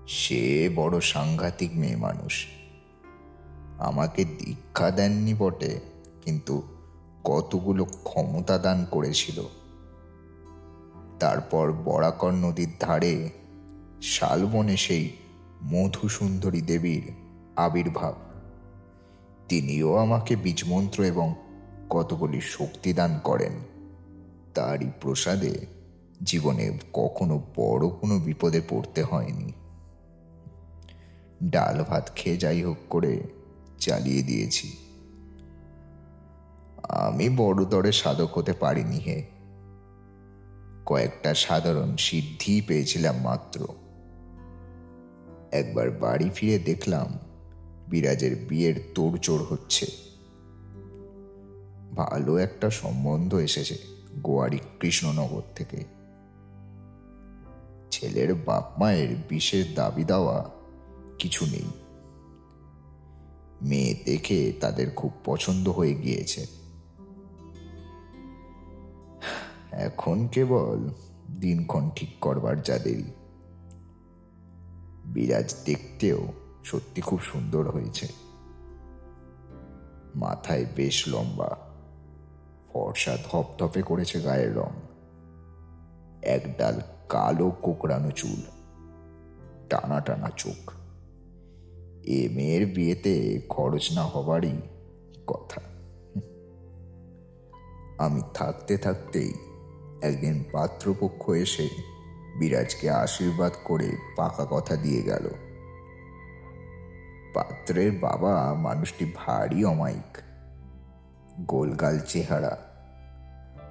সে বড় সাংঘাতিক মেয়ে মানুষ। আমাকে দীক্ষা দেননি বটে, কিন্তু কতগুলো ক্ষমতা দান করেছিল। তারপর বরাকর নদীর ধারে শালবনে সেই মধুসুন্দরী দেবীর আবির্ভাব। তিনিও আমাকে বীজমন্ত্র এবং কতগুলি শক্তি দান করেন। তারই প্রসাদে জীবনে কখনো বড় কোনো বিপদে পড়তে হয়নি। ডাল ভাত খেয়ে যাই হোক করে চালিয়ে দিয়েছি। আমি বড় দরে সাধক হতে পারিনি হে। কয়েকটা সাধারণ সিদ্ধি পেয়েছিলাম মাত্র। একবার বাড়ি ফিরে দেখলাম বিরাজের বিয়ের তোড়জোড় হচ্ছে। ভালো একটা সম্বন্ধ এসেছে গোয়ারি কৃষ্ণনগর থেকে। ছেলের বাপ মায়ের বিশেষ দাবি দেওয়া কিছু নেই। মেয়ে দেখে তাদের খুব পছন্দ হয়ে গিয়েছে। এখন কেবল দিনক্ষণ ঠিক করবার যা দেরি। বিরাজ দেখতেও সত্যি খুব সুন্দর হয়েছে। মাথায় বেশ লম্বা, ফর্সা ধপধপে করেছে গায়ের রং। একডাল কালো কোকড়ানো চুল, টানা টানা চোখ। এ মেয়ের বিয়েতে খরচ না হবারই কথা। আমি থাকতে থাকতেই একদিন পাত্রপক্ষ এসে বিরাজকে আশীর্বাদ করে পাকা কথা দিয়ে গেল। পাত্রের বাবা মানুষটি ভারী অমায়িক, গোলগাল চেহারা,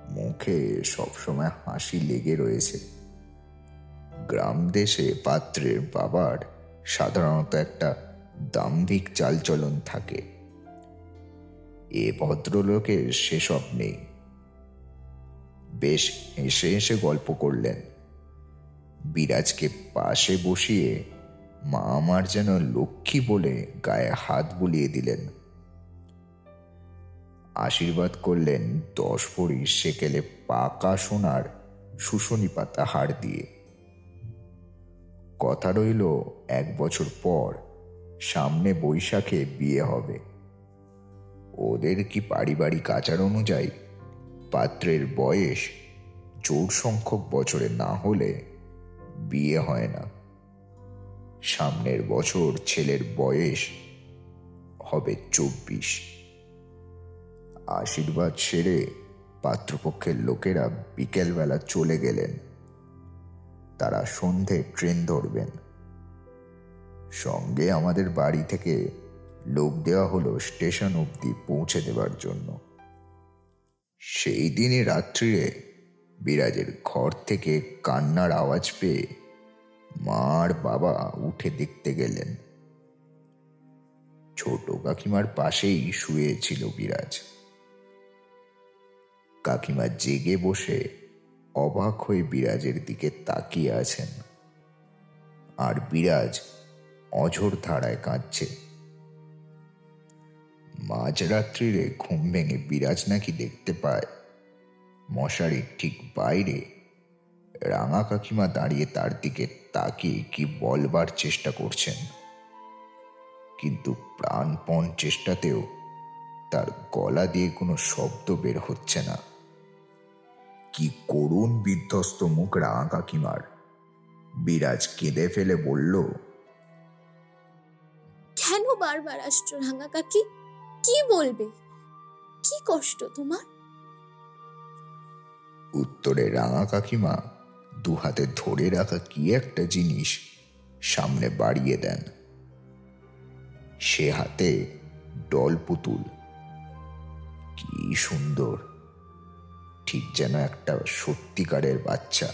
মুখে সবসময় হাসি লেগে রয়েছে। গ্রাম দেশে পাত্রের বাবার সাধারণত একটা দাম্ভিক চালচলন থাকে। এ ভদ্রলোকের সেসব নেই। বেশ হেসে হেসে গল্প করলেন। বিরাজকে পাশে বসিয়ে মা আমার যেন লক্ষ্মী বলে গায়ে হাত বুলিয়ে দিলেন। আশীর্বাদ করলেন দশ ভরি সেকেলে পাকা সোনার শুশনি পাতা হাড় দিয়ে। কথা রইল এক বছর পর সামনে বৈশাখে বিয়ে হবে। ওদের কি পারিবারিক আচার অনুযায়ী পাত্রের বয়স জোর সংখ্যক বছরে না হলে বিয়ে হয় না। সামনের বছর ছেলের বয়স হবে চব্বিশ। আশীর্বাদ সেরে পাত্রপক্ষের লোকেরা বিকেলবেলা চলে গেলেন। তারা সন্ধে ট্রেন ধরবেন। সঙ্গে আমাদের বাড়ি থেকে লোক দেওয়া হলো স্টেশন অবধি পৌঁছে দেবার জন্য। সেই দিনই রাত্রিরে বিরাজের ঘর থেকে কান্নার আওয়াজ পেয়ে মার বাবা উঠে দেখতে গেলেন। ছোট কাকিমার পাশেই শুয়েছিল বিরাজ। কাকিমা জেগে বসে অবাক হয়ে বিরাজের দিকে তাকিয়ে আছেন। আর বিরাজ অঝোর ধারায় কাঁদছে। মাঝরাত্রিরে ঘুম ভেঙে বিরাজ নাকি দেখতে পায়। মশারির ঠিক বাইরে রাঙা কাকিমা দাঁড়িয়ে তার দিকে তাকিয়ে কি বলবার চেষ্টা করছেন। কিন্তু প্রাণপণ চেষ্টাতেও তার গলা দিয়ে কোনো শব্দ বের হচ্ছে না। কি করুণ বিধ্বস্ত মুখ রাঙা কাকিমার। বিরাজ কেঁদে ফেলে বলল কেন বারবার আসছো রাঙা কাকি? কি বলবে? কি কষ্ট তোমার? উত্তরে রাঙা কাকিমা দু হাতে ধরে রাখা কি একটা জিনিস সামনে বাড়িয়ে দেন। সে হাতে ডল পুতুল। কি সুন্দর। ঠিক যেন একটা সত্যিকারের বাচ্চা।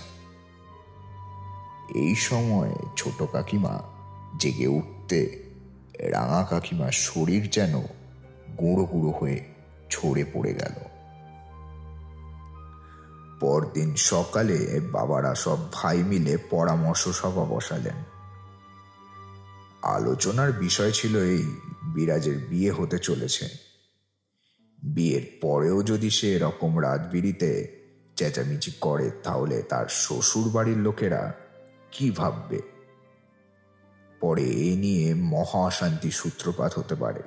এই সময় ছোট কাকিমা জেগে উঠতে, রাঙা কাকিমার শরীর যেন গুঁড়ো গুঁড়ো হয়ে ছড়ে পড়ে গেল। পরদিন সকালে বাবারা সব ভাই মিলে পরামর্শ সভা বসালেন। আলোচনার বিষয় ছিল এই বিরাজের বিয়ে হতে চলেছে। বিয়ের পরেও যদি সে এরকম রাতবিরিতে চেঁচামেচি করে, তাহলে তার শ্বশুর বাড়ির লোকেরা কি ভাববে? পরে এ নিয়ে মহা অশান্তি সূত্রপাত হতে পারে।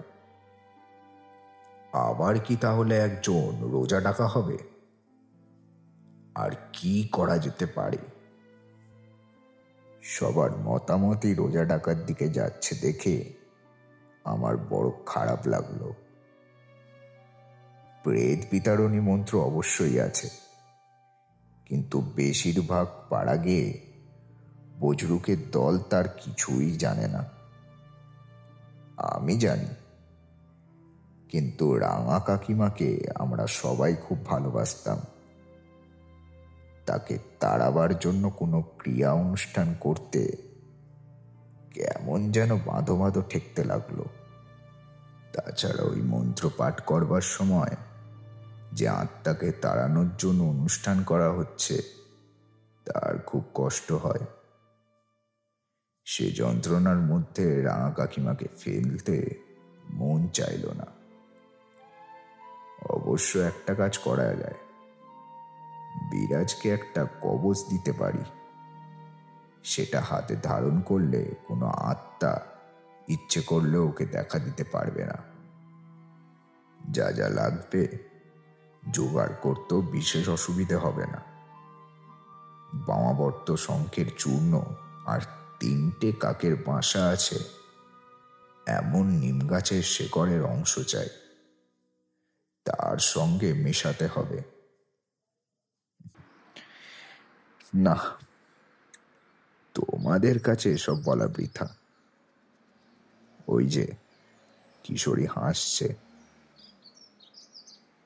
আবার কি তাহলে একজন রোজা ডাকা হবে? আর কি করা যেতে পারে? সবার মতামতই রোজা ডাকার দিকে যাচ্ছে দেখে আমার বড় খারাপ লাগল। প্রেত বিতারণী মন্ত্র অবশ্যই আছে। কিন্তু বেশিরভাগ পাড়া গিয়ে বজরুকের দল তার কিছুই জানে না। আমি জানি। কিন্তু রাঙা কাকিমাকে আমরা সবাই খুব ভালোবাসতাম। তাকে তাড়াবার জন্য কোনো ক্রিয়া অনুষ্ঠান করতে কেমন যেন বাঁধো বাঁধো ঠেকতে লাগল। তাছাড়া ওই মন্ত্র পাঠ করবার সময় যে আত্মাকে তাড়ানোর জন্য অনুষ্ঠান করা হচ্ছে, তার খুব কষ্ট হয়। সে যন্ত্রণার মধ্যে রাঙা কাকিমাকে ফেলতে মন চাইল না। অবশ্য একটা কাজ করা যায়। বিরাজকে একটা কবচ দিতে পারি। সেটা হাতে ধারণ করলে কোনো আত্মা ইচ্ছে করলেও ওকে দেখা দিতে পারবে না। যা যা লাগবে জোগাড় করতেও বিশেষ অসুবিধে হবে না। বামাবর্ত শঙ্খের চূর্ণ আর তিনটে কাকের বাসা আছে। এমন নিম গাছের শেকড়ের অংশ চাই। তার সঙ্গে মেশাতে হবে। না, তোমাদের কাছে এসব বলা বৃথা। ওই যে কিশোরী হাসছে।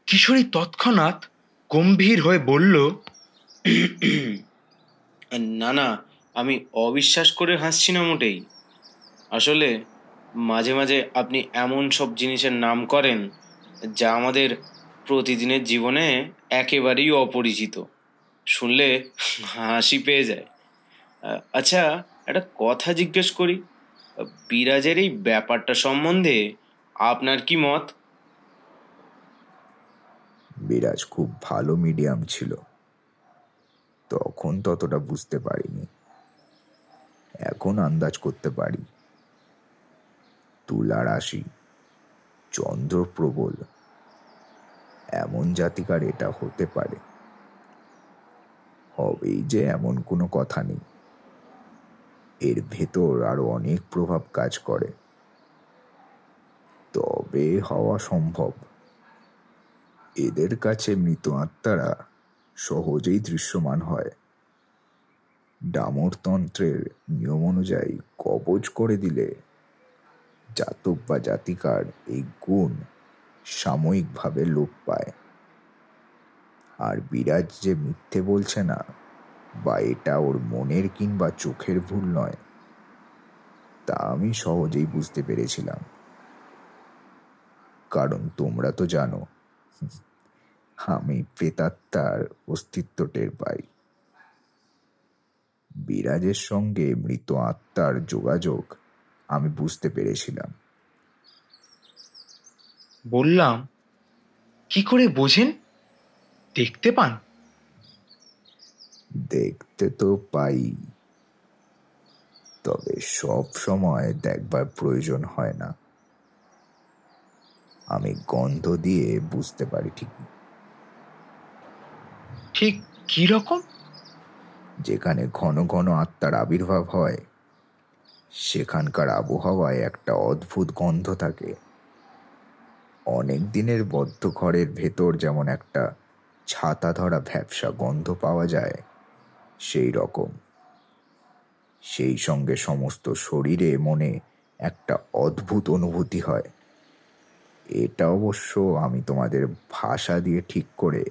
কিশোরী তৎক্ষণাৎ গম্ভীর হয়ে বলল না না, আমি অবিশ্বাস করে হাসছি না মোটেই। আসলে মাঝে মাঝে আপনি এমন সব জিনিসের নাম করেন যা আমাদের প্রতিদিনের জীবনে একেবারেই অপরিচিত। শুনলে হাসি পেয়ে যায়। আচ্ছা একটা কথা জিজ্ঞেস করি। বিরাজের এই ব্যাপারটা সম্বন্ধে আপনার কি মত? বিরাজ খুব ভালো মিডিয়াম ছিল। তখন ততটা বুঝতে পারিনি। এখন আন্দাজ করতে পারি। তুলা রাশি, চন্দ্র প্রবল। এমন জাতিকার এটা হতে পারে। হবেই যে এমন কোনো কথা নেই। এর ভেতর আরও অনেক প্রভাব কাজ করে। তবে হওয়া সম্ভব। এদের কাছে মৃত আত্মারা সহজেই দৃশ্যমান হয়। ডামরতন্ত্রের নিয়ম অনুযায়ী কবজ করে দিলে জাতক বা জাতিকার এই গুণ সাময়িকভাবে লোপ পায়। আর বিরাজ যে মিথ্যে বলছে না, বা এটা ওর মনের কিংবা চোখের ভুল নয়, তা আমি সহজেই বুঝতে পেরেছিলাম। কারণ তোমরা তো জানো আমি প্রেতাত্মার অস্তিত্ব টের পাই। বিরাজের সঙ্গে মৃত আত্মার যোগাযোগ আমি বুঝতে পেরেছিলাম। বললাম কি করে বোঝেন? দেখতে পান? দেখতে তো পাই। তবে সব সময় দেখবার প্রয়োজন হয় না। আমি গন্ধ দিয়ে বুঝতে পারি ঠিকই। ঠিক কি রকম যেখানে ঘন ঘন আত্মার আবির্ভাব হয়, সেখানকার আবহাওয়ায় একটা অদ্ভুত গন্ধ থাকে। অনেক দিনের বদ্ধ ঘরের ভেতর যেমন একটা ছাতা ধরা ভ্যাবসা গন্ধ পাওয়া যায়, সেই রকম। সেই সঙ্গে সমস্ত শরীরে মনে একটা অদ্ভুত অনুভূতি হয়। এটা অবশ্য আমি তোমাদের ভাষা দিয়ে ঠিক করে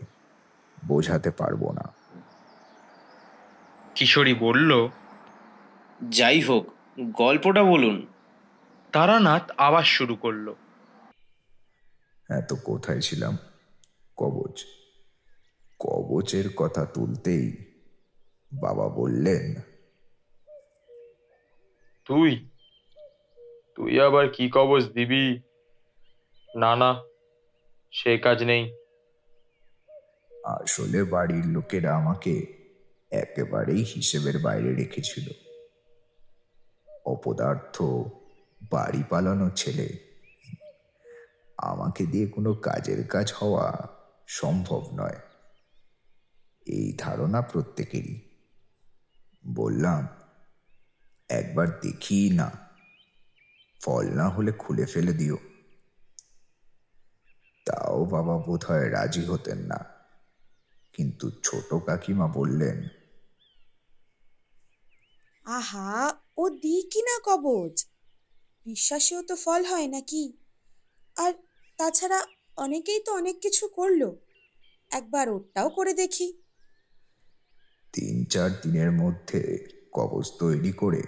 বোঝাতে পারব না। কিশোরী বলল যাই হোক গল্পটা বলুন। তারানাথ আবার শুরু করল। এত কোথায় ছিলাম? কবচ। কবচের কথা তুলতেই বাবা বললেন তুই? তুই আবার কি কবচ দিবি? না না সে কাজ নেই। আসলে বাড়ির লোকেরা আমাকে একেবারেই হিসেবের বাইরে রেখেছিল। অপদার্থ, বাড়ি পালানো ছেলে। আমাকে দিয়ে কোনো কাজের কাজ হওয়া সম্ভব নয়। এই ধারণা প্রত্যেকেরই। বললাম, একবার দেখি না। ফল না হলে খুলে ফেলে দিও। তাও বাবা বোধহয় রাজি হতেন না। কিন্তু ছোট কাকিমা বললেন আহা ও দিই কি না কবজ? বিশ্বাসেও তো ফল হয় নাকি? আর তাছাড়া অনেকেই তো অনেক কিছু করল। একবার ওরটাও করে দেখি। তিন চার দিনের মধ্যে কবচ তৈরি করে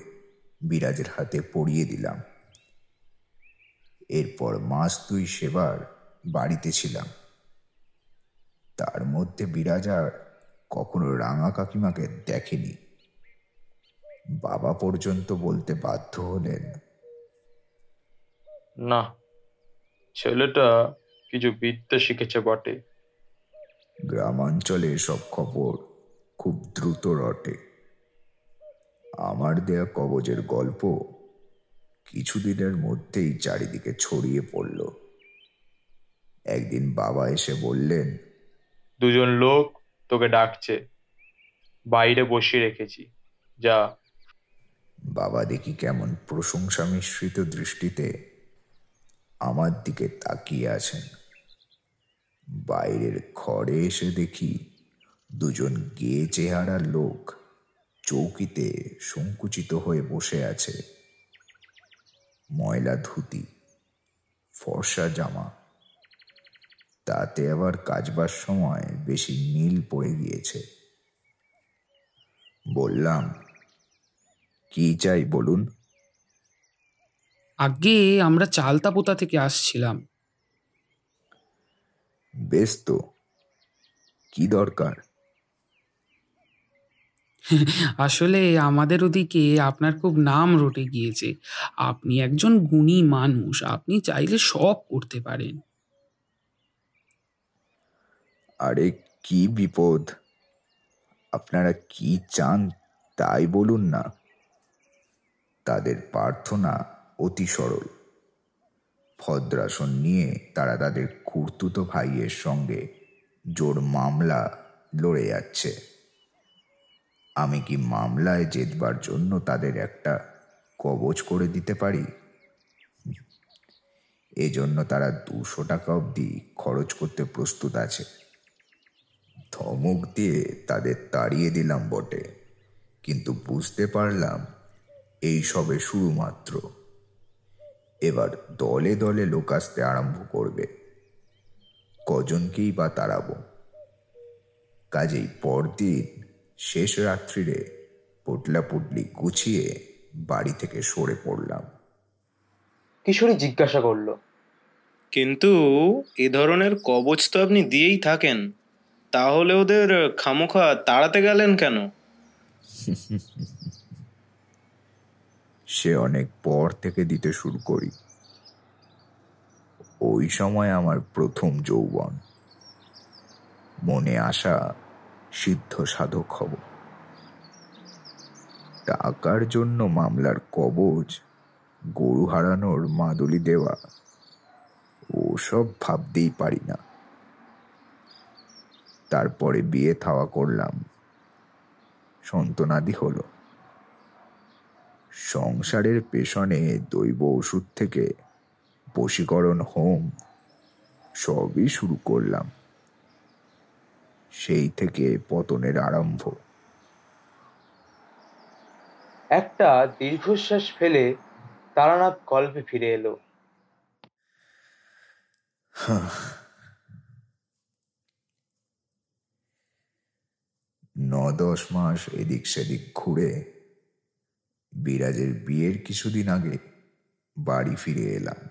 বিরাজের হাতে পরিয়ে দিলাম। এরপর মাস দুই সেবার বাড়িতে ছিলাম। তার মধ্যে বিরাজার কখনো রাঙা কাকিমাকে দেখেনি। বাবা পর্যন্ত বলতে বাধ্য হলেন। না ছেলেটা কিছু বিদ্যা শিখেছে বটে। গ্রামাঞ্চলে সব খবর খুব দ্রুত রটে। আমার দেয়া কবজের গল্প কিছুদিনের মধ্যেই চারিদিকে ছড়িয়ে পড়ল। একদিন বাবা এসে বললেন দুজন লোক তোকে ডাকছে। বাইরে বসিয়ে রেখেছি। যা। বাবা দেখি কেমন প্রশংসা মিশ্রিত দৃষ্টিতে আমার দিকে তাকিয়ে আছেন। বাইরের ঘরে এসে দেখি দুজন গেয়ে চেহারার লোক চৌকিতে সংকুচিত হয়ে বসে আছে। ময়লা ধুতি, ফর্সা জামা তাতে আবার কাজবার সময় বেশি নীল পড়ে গিয়েছে। বললাম কি চাই বলুন? আগে আমরা চালতা চালতাপোতা থেকে আসছিলাম। বেশ তো কি দরকার? আসলে আমাদের ওদিকে আপনার খুব নাম রটে গিয়েছে। আপনি একজন গুণী মানুষ আপনি চাইলে সব করতে পারেন। আরে কি বিপদ? আপনারা কি চান তাই বলুন না। তাদের প্রার্থনা অতি সরল। ভদ্রাসন নিয়ে তারা তাদের খুর্তুতো ভাইয়ের সঙ্গে জোর মামলা লড়ে যাচ্ছে। আমি কি মামলায় জেতবার জন্য তাদের একটা কবচ করে দিতে পারি? এজন্য তারা দুশো টাকা অবধি খরচ করতে প্রস্তুত আছে। ধমক দিয়ে তাদের তাড়িয়ে দিলাম বটে। কিন্তু বুঝতে পারলাম এই সবে শুরু মাত্র এবার দলে দলে লোক আসতে আরম্ভ করবে। কজনকেই বা তাড়াবো। কাজেই পরদিন শেষ রাত্রিরে পুটলা পুটলি গুছিয়ে বাড়ি থেকে সরে পড়লাম। কিশোরী জিজ্ঞাসা করল কিন্তু এ ধরনের কবচ তো আপনি দিয়েই থাকেন। তাহলে ওদের খামোখা তাড়াতে গেলেন কেন? সে অনেক পর থেকে দিতে শুরু করি। ওই সময় আমার প্রথম যৌবন। মনে আসা সিদ্ধ সাধক হব। টাকার জন্য মামলার কবজ, গরু হারানোর মাদুলি দেওয়া, ওসব ভাবতেই পারি না। তারপরে বিয়ে থাওয়া করলাম। সন্তনাদি হলো। সংসারের পেছনে দৈব ওষুধ থেকে বশীকরণ হোম সবই শুরু করলাম। সেই থেকে পতনের আরম্ভ। একটা দীর্ঘশ্বাস ফেলে তারানাথ গল্পে ফিরে এলো। ন দশ মাস এদিক সেদিক ঘুরে বিরাজের বিয়ের কিছুদিন আগে বাড়ি ফিরে এলাম।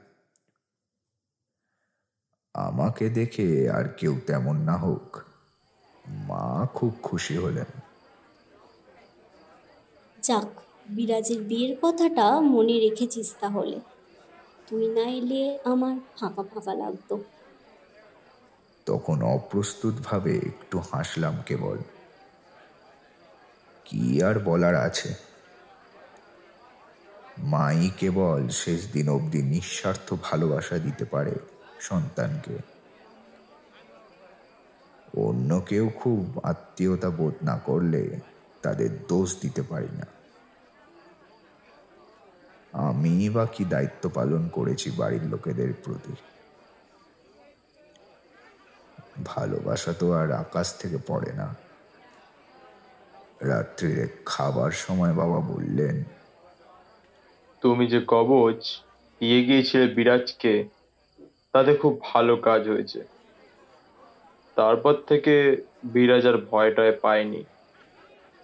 আমাকে দেখে আর কেউ তেমন না হোক মা খুব খুশি হলেন। যাক বিরাজের বিয়ের কথাটা মনে রেখেছিস তাহলে। তুই না এলে আমার ফাঁকা ফাঁকা লাগতো। তখন অপ্রস্তুতভাবে একটু হাসলাম কেবল। কি আর বলার আছে? মাই কেবল শেষ দিন অবধি নিঃস্বার্থ ভালোবাসা দিতে পারে সন্তানকে। অন্য কেউ খুব আত্মীয়তা বোধ না করলে তাদের দোষ দিতে পারি না। আমি বা কি দায়িত্ব পালন করেছি বাড়ির লোকেদের প্রতি? ভালোবাসা তো আর আকাশ থেকে পড়ে না। রাত্রিরে খাবার সময় বাবা বললেন তুমি যে কবচ দিয়ে গিয়েছিলে বিরাজকে তাতে খুব ভালো কাজ হয়েছে। তারপর থেকে বিরাজ আর ভয়টায় পায়নি।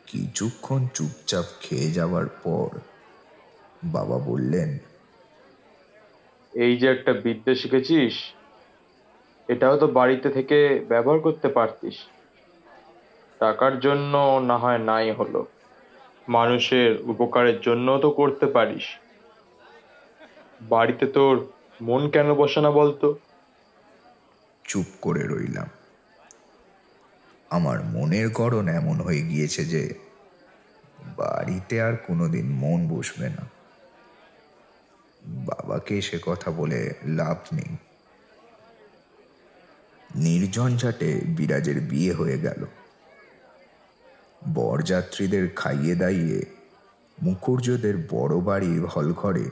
কিছুক্ষণ চুপচাপ খেয়ে যাওয়ার পর বাবা বললেন এই যে একটা বিদ্যা শিখেছিস এটাও তো বাড়িতে থেকে ব্যবহার করতে পারতিস। টাকার জন্য না হয় নাই হলো। মানুষের উপকারের জন্য তো করতে পারিস। বাড়িতে তোর মন কেন বসে না বলতো? চুপ করে রইলাম। আমার মনের গড়ন এমন হয়ে গিয়েছে যে বাড়িতে আর কোনোদিন মন বসবে না। বাবাকে সে কথা বলে লাভ নেই। নির্ঝঞ্ঝাটে বিরাজের বিয়ে হয়ে গেল। বরযাত্রীদের খাইয়ে দাইয়ে মুখুর্যদের বড় বাড়ির হলঘরে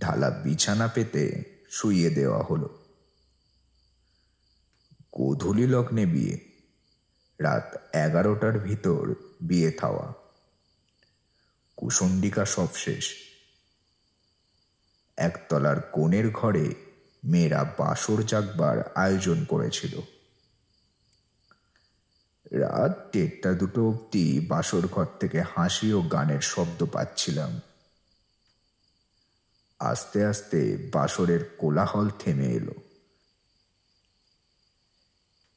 ঢালা বিছানা পেতে শুইয়ে দেওয়া হলো। গোধূলি লগ্নে বিয়ে, রাত এগারোটার ভিতর বিয়ে থাওয়া। কুসন্ডিকা সব শেষ। একতলার কোণের ঘরে মেয়েরা বাসর জাগবার আয়োজন করেছিল। রাত দেড়টা দুটো অবধি বাসর ঘর থেকে হাসি ও গানের শব্দ পাচ্ছিলাম। আস্তে আস্তে বাসরের কোলাহল থেমে এলো।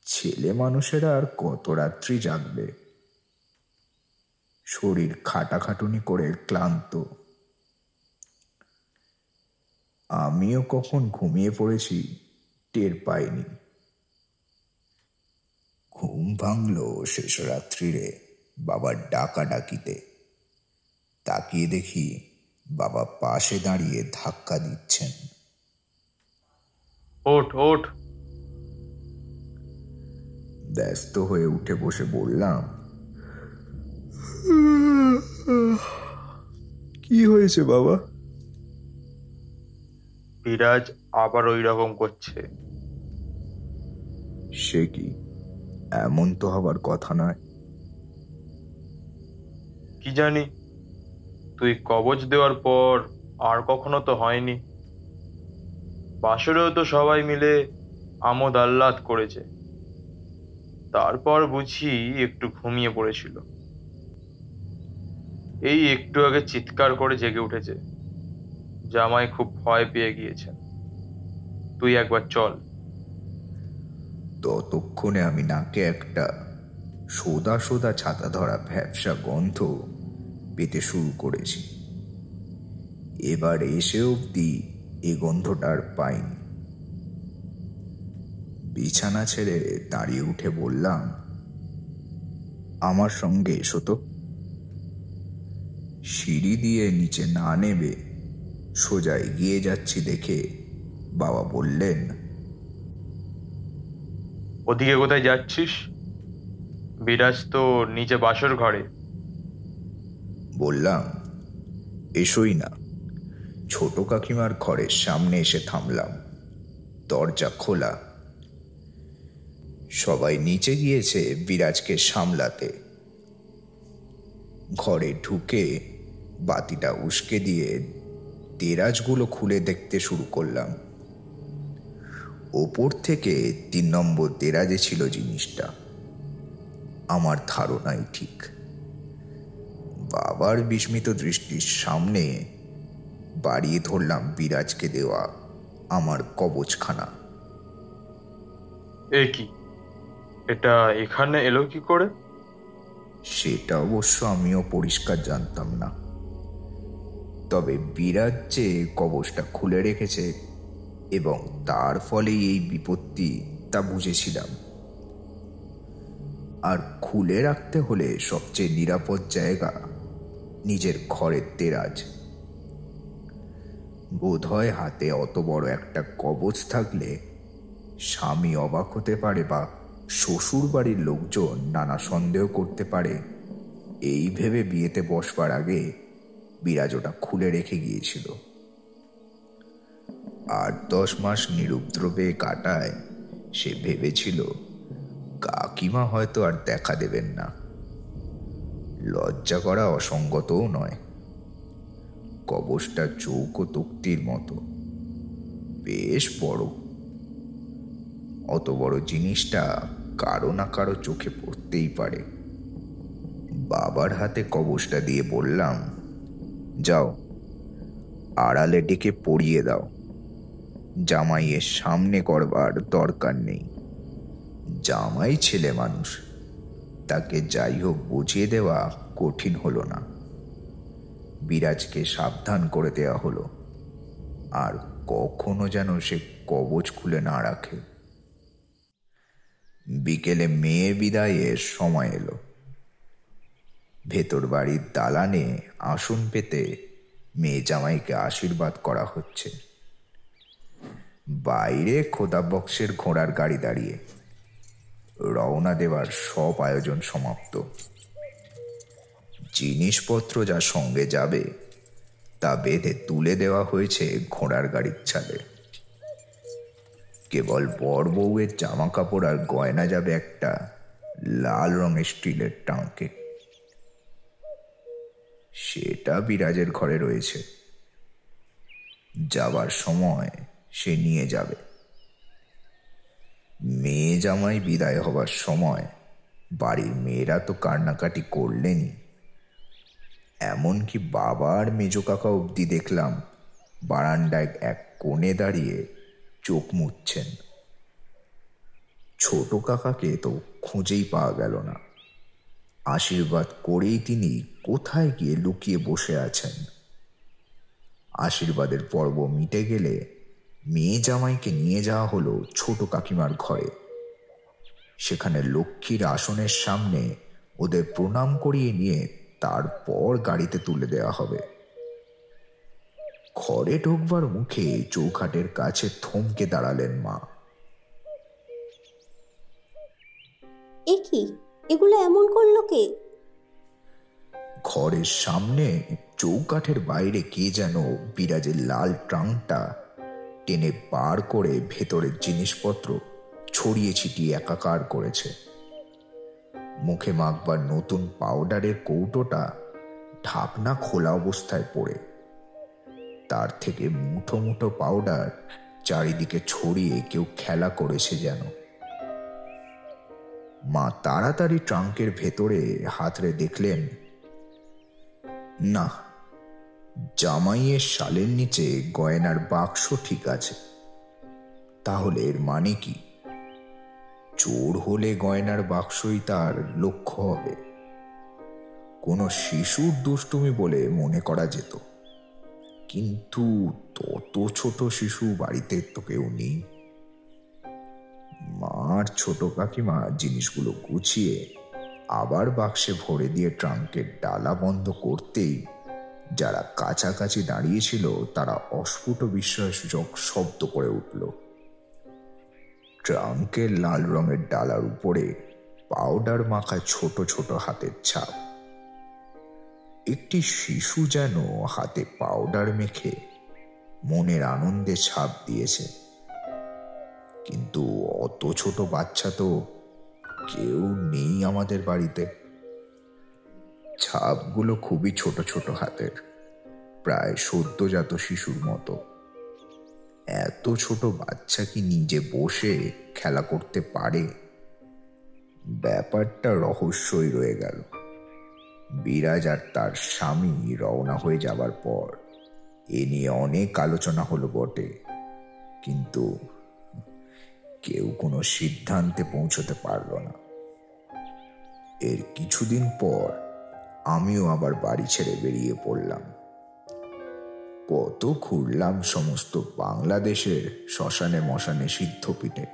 ছেলে মানুষেরা আর কত রাত্রি জাগবে? শরীর খাটাখাটুনি করে ক্লান্ত। আমিও কখন ঘুমিয়ে পড়েছি টের পাইনি। ঘুম ভাঙল শেষ রাত্রিরে বাবার ডাকা ডাকিতে তাকিয়ে দেখি বাবা পাশে দাঁড়িয়ে ধাক্কা দিচ্ছেন। ওঠ ওঠ। ব্যস্ত হয়ে উঠে বসে বললাম কি হয়েছে বাবা? বিরাজ আবার ওই রকম করছে। সে কি? এমন তো হবার কথা নয়। কি জানি, তুই কবচ দেওয়ার পর আর কখনো তো হয়নি। বাসরেও তো সবাই মিলে আমোদ আহ্লাদ করেছে। তারপর বুঝি একটু ঘুমিয়ে পড়েছিল। এই একটু আগে চিৎকার করে জেগে উঠেছে। জামাই খুব ভয় পেয়ে গিয়েছে। তুই একবার চল। ততক্ষণে আমি নাকে একটা সোদা সোদা ছাতা ধরা ভ্যাবসা গন্ধ পেতে শুরু করেছি। এবার এসে অবধি এ গন্ধটা আর পাইনি। বিছানা ছেড়ে দাঁড়িয়ে উঠে বললাম, আমার সঙ্গে এসো তো। সিঁড়ি দিয়ে নিচে না নেবে, সোজা এগিয়ে যাচ্ছি দেখে বাবা বললেন ওদিকে কোথায় যাচ্ছিস? বিরাজ তো নিচে বাসর ঘরে। বললাম, এসোই না। ছোট কাকিমার ঘরের সামনে এসে থামলাম। দরজা খোলা। সবাই নিচে গিয়েছে বিরাজকে সামলাতে। ঘরে ঢুকে বাতিটা উস্কে দিয়ে দেরাজগুলো খুলে দেখতে শুরু করলাম। ওপর থেকে তিন নম্বর দেরাজে ছিল জিনিসটা। আমার ধারণাই ঠিক। বাবার বিস্মিত দৃষ্টির সামনে বাড়িয়ে ধরলাম বিরাজকে দেওয়া আমার কবচখানা। এ কি? এটা এখানে এলো কি করে? সেটা অবশ্য আমিও পরিষ্কার জানতাম না। তবে বিরাজ যে কবচটা খুলে রেখেছে এবং তার ফলেই এই বিপত্তি তা বুঝেছিলাম। আর খুলে রাখতে হলে সবচেয়ে নিরাপদ জায়গা নিজের ঘরের দেরাজ বোধহয় হাতে অত বড় একটা কবচ থাকলে স্বামী অবাক হতে পারে বা শ্বশুর বাড়ির লোকজন নানা সন্দেহ করতে পারে। এই ভেবে বিয়েতে বসবার আগে বিরাজ ওটা খুলে রেখে গিয়েছিল। আট দশ মাস নিরুপদ্রবে কাটায়, সে ভেবেছিল, কাকিমা হয়তো আর দেখা দেবেন না। লজ্জা করা অসঙ্গতও নয়। কবচটা চৌকো তক্তির মতো। বেশ বড়। অত বড় জিনিসটা কারও না কারও চোখে পড়তেই পারে। বাবার হাতে কবচটা দিয়ে বললাম, যাও, আড়ালে ডেকে পড়িয়ে দাও। জামাইয়ের সামনে করবার দরকার নেই। জামাই ছেলে মানুষ, তাকে যাই হোক বুঝিয়ে দেওয়া কঠিন হলো না। বিরাজকে সাবধান করে দেওয়া হলো। আর কখনো যেন সে কবচ খুলে না রাখে। বিকেলে মেয়ে বিদায়ের সময় এলো। ভেতর বাড়ির দালানে আসন পেতে মেয়ে জামাইকে আশীর্বাদ করা হচ্ছে। বাইরে খোদা বক্সের ঘোড়ার গাড়ি দাঁড়িয়ে। রওনা দেওয়ার সব আয়োজন সমাপ্ত। জিনিসপত্র যা সঙ্গে যাবে, তা বেঁধে তুলে দেওয়া হয়েছে ঘোড়ার গাড়ির ছাদে। কেবল বর বউয়ের জামা কাপড় আর গয়না যাবে একটা লাল রঙের স্টিলের টাঙ্কে। সেটা বিরাজের ঘরে রয়েছে। যাবার সময় সে নিয়ে যাবে। মেয়ে জামাই বিদায় হবার সময় বাড়ির মেয়েরা তো কান্নাকাটি করলেনই। এমনকি বাবার মেজো কাকা অবধি দেখলাম বারান্দায় এক কোণে দাঁড়িয়ে চোখ মুচ্ছেন ছোট কাকাকে তো খুঁজেই পাওয়া গেল না। আশীর্বাদ করেই তিনি কোথায় গিয়ে লুকিয়ে বসে আছেন। আশীর্বাদের পর্ব মিটে গেলে মেয়ে জামাইকে নিয়ে যাওয়া হলো ছোট কাকিমার ঘরে। সেখানে লক্ষ্মীর আসনের সামনে ওদের প্রণাম করিয়ে নিয়ে তারপর গাড়িতে তুলে দেওয়া হবে। ঘরে ঢোকবার মুখে চৌখাটের কাছে থমকে দাঁড়ালেন মা। এ কি? এগুলো এমন করল কে? ঘরের সামনে চৌকাঠের বাইরে কে যেন বিরাজের লাল ট্রাঙ্কটা টেনে বার করে ভেতরের জিনিসপত্র ছড়িয়ে ছিটিয়ে একাকার করেছে। মুখে মাখবার নতুন পাউডারের কৌটোটা ঢাকনা খোলা অবস্থায় পড়ে। তার থেকে মুঠো মুঠো পাউডার চারিদিকে ছড়িয়ে কেউ খেলা করেছে যেন। মা তাড়াতাড়ি ট্রাঙ্কের ভেতরে হাতড়ে দেখলেন, না জামাইয়ের শালের নিচে গয়নার বাক্স ঠিক আছে। তাহলে এর মানে কি? চোর হলে গয়নার বাক্সই তার লক্ষ্য হবে। কোনো শিশুর দুষ্টুমি বলে মনে করা যেত। কিন্তু তত ছোট শিশু বাড়িতে তো কেউ নেই। মার ছোট কাকিমা জিনিসগুলো গুছিয়ে আবার বাক্সে ভরে দিয়ে ট্রাঙ্কের ডালা বন্ধ করতেই যারা কাছাকাছি দাঁড়িয়েছিল, তারা অস্ফুট বিস্ময়সূচক শব্দ করে উঠল। ট্রাঙ্কের লাল রঙের ডালার উপরে পাউডার মাখা ছোট ছোট হাতের ছাপ। একটি শিশু যেন হাতে পাউডার মেখে মনের আনন্দে ছাপ দিয়েছে। কিন্তু অত ছোট বাচ্চা তো কেউ নেই আমাদের বাড়িতে। ছাপগুলো খুবই ছোট ছোট হাতের, প্রায় সদ্যজাত শিশুর মতো। এত ছোট বাচ্চা কি নিজে বসে খেলা করতে পারে? ব্যাপারটা রহস্যই রয়ে গেল। বিরাজ আর তার স্বামী রওনা হয়ে যাবার পর এ নিয়ে অনেক আলোচনা হলো বটে, কিন্তু কেউ কোনো সিদ্ধান্তে পৌঁছতে পারল না। এর কিছুদিন পর আমিও আবার বাড়ি ছেড়ে বেরিয়ে পড়লাম। কত ঘুরলাম সমস্ত বাংলাদেশের শ্মশানে মশানে সিদ্ধপিঠে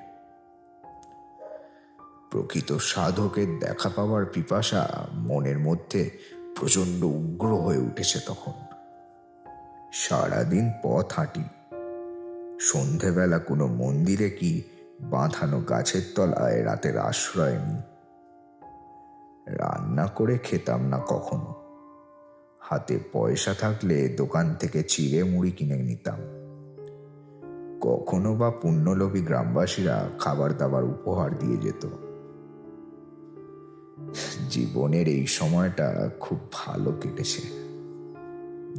প্রকৃত সাধকের দেখা পাওয়ার পিপাসা মনের মধ্যে প্রচণ্ড উগ্র হয়ে উঠেছে তখন। সারাদিন পথ হাঁটি। সন্ধেবেলা কোনো মন্দিরে কি বাঁধানো গাছের তলায় রাতের আশ্রয় নিই। রান্না করে খেতাম না কখনো। হাতে পয়সা থাকলে দোকান থেকে চিড়ে মুড়ি কিনে নিতাম। কখনো বা পুণ্যলোভী গ্রামবাসীরা খাবার দাবার উপহার দিয়ে যেত। জীবনের এই সময়টা খুব ভালো কেটেছে,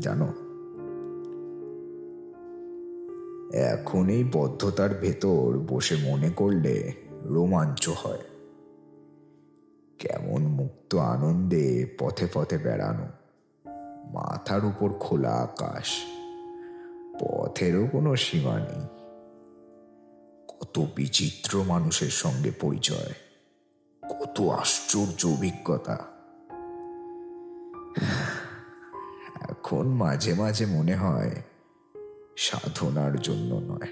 জানো? এখন এই বদ্ধতার ভেতর বসে মনে করলে রোমাঞ্চ হয়। কেমন মুক্ত আনন্দে পথে পথে বেড়ানো। মাথার উপর খোলা আকাশ। পথেরও কোনো সীমা নেই। কত বিচিত্র মানুষের সঙ্গে পরিচয়। কত আশ্চর্য অভিজ্ঞতা। এখন মাঝে মাঝে মনে হয় সাধনার জন্য নয়।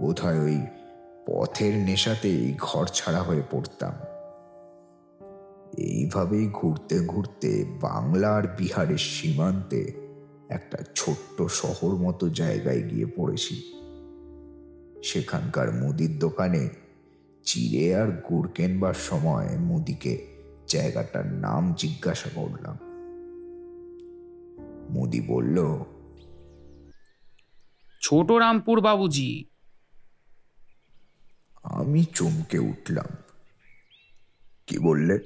বোধহয় ওই পথের নেশাতেই ঘর ছাড়া হয়ে পড়তাম। এইভাবেই ঘুরতে ঘুরতে বাংলা আর বিহারের সীমান্তে একটা ছোট্ট শহর মতো জায়গায় গিয়ে পড়েছি। সেখানকার মুদির দোকানে চিড়ে আর গুড় কেনবার সময় মুদিকে জায়গাটার নাম জিজ্ঞাসা করলাম। মুদি বলল ছোট রামপুর বাবুজি। আমি চমকে উঠলাম। কি বললে?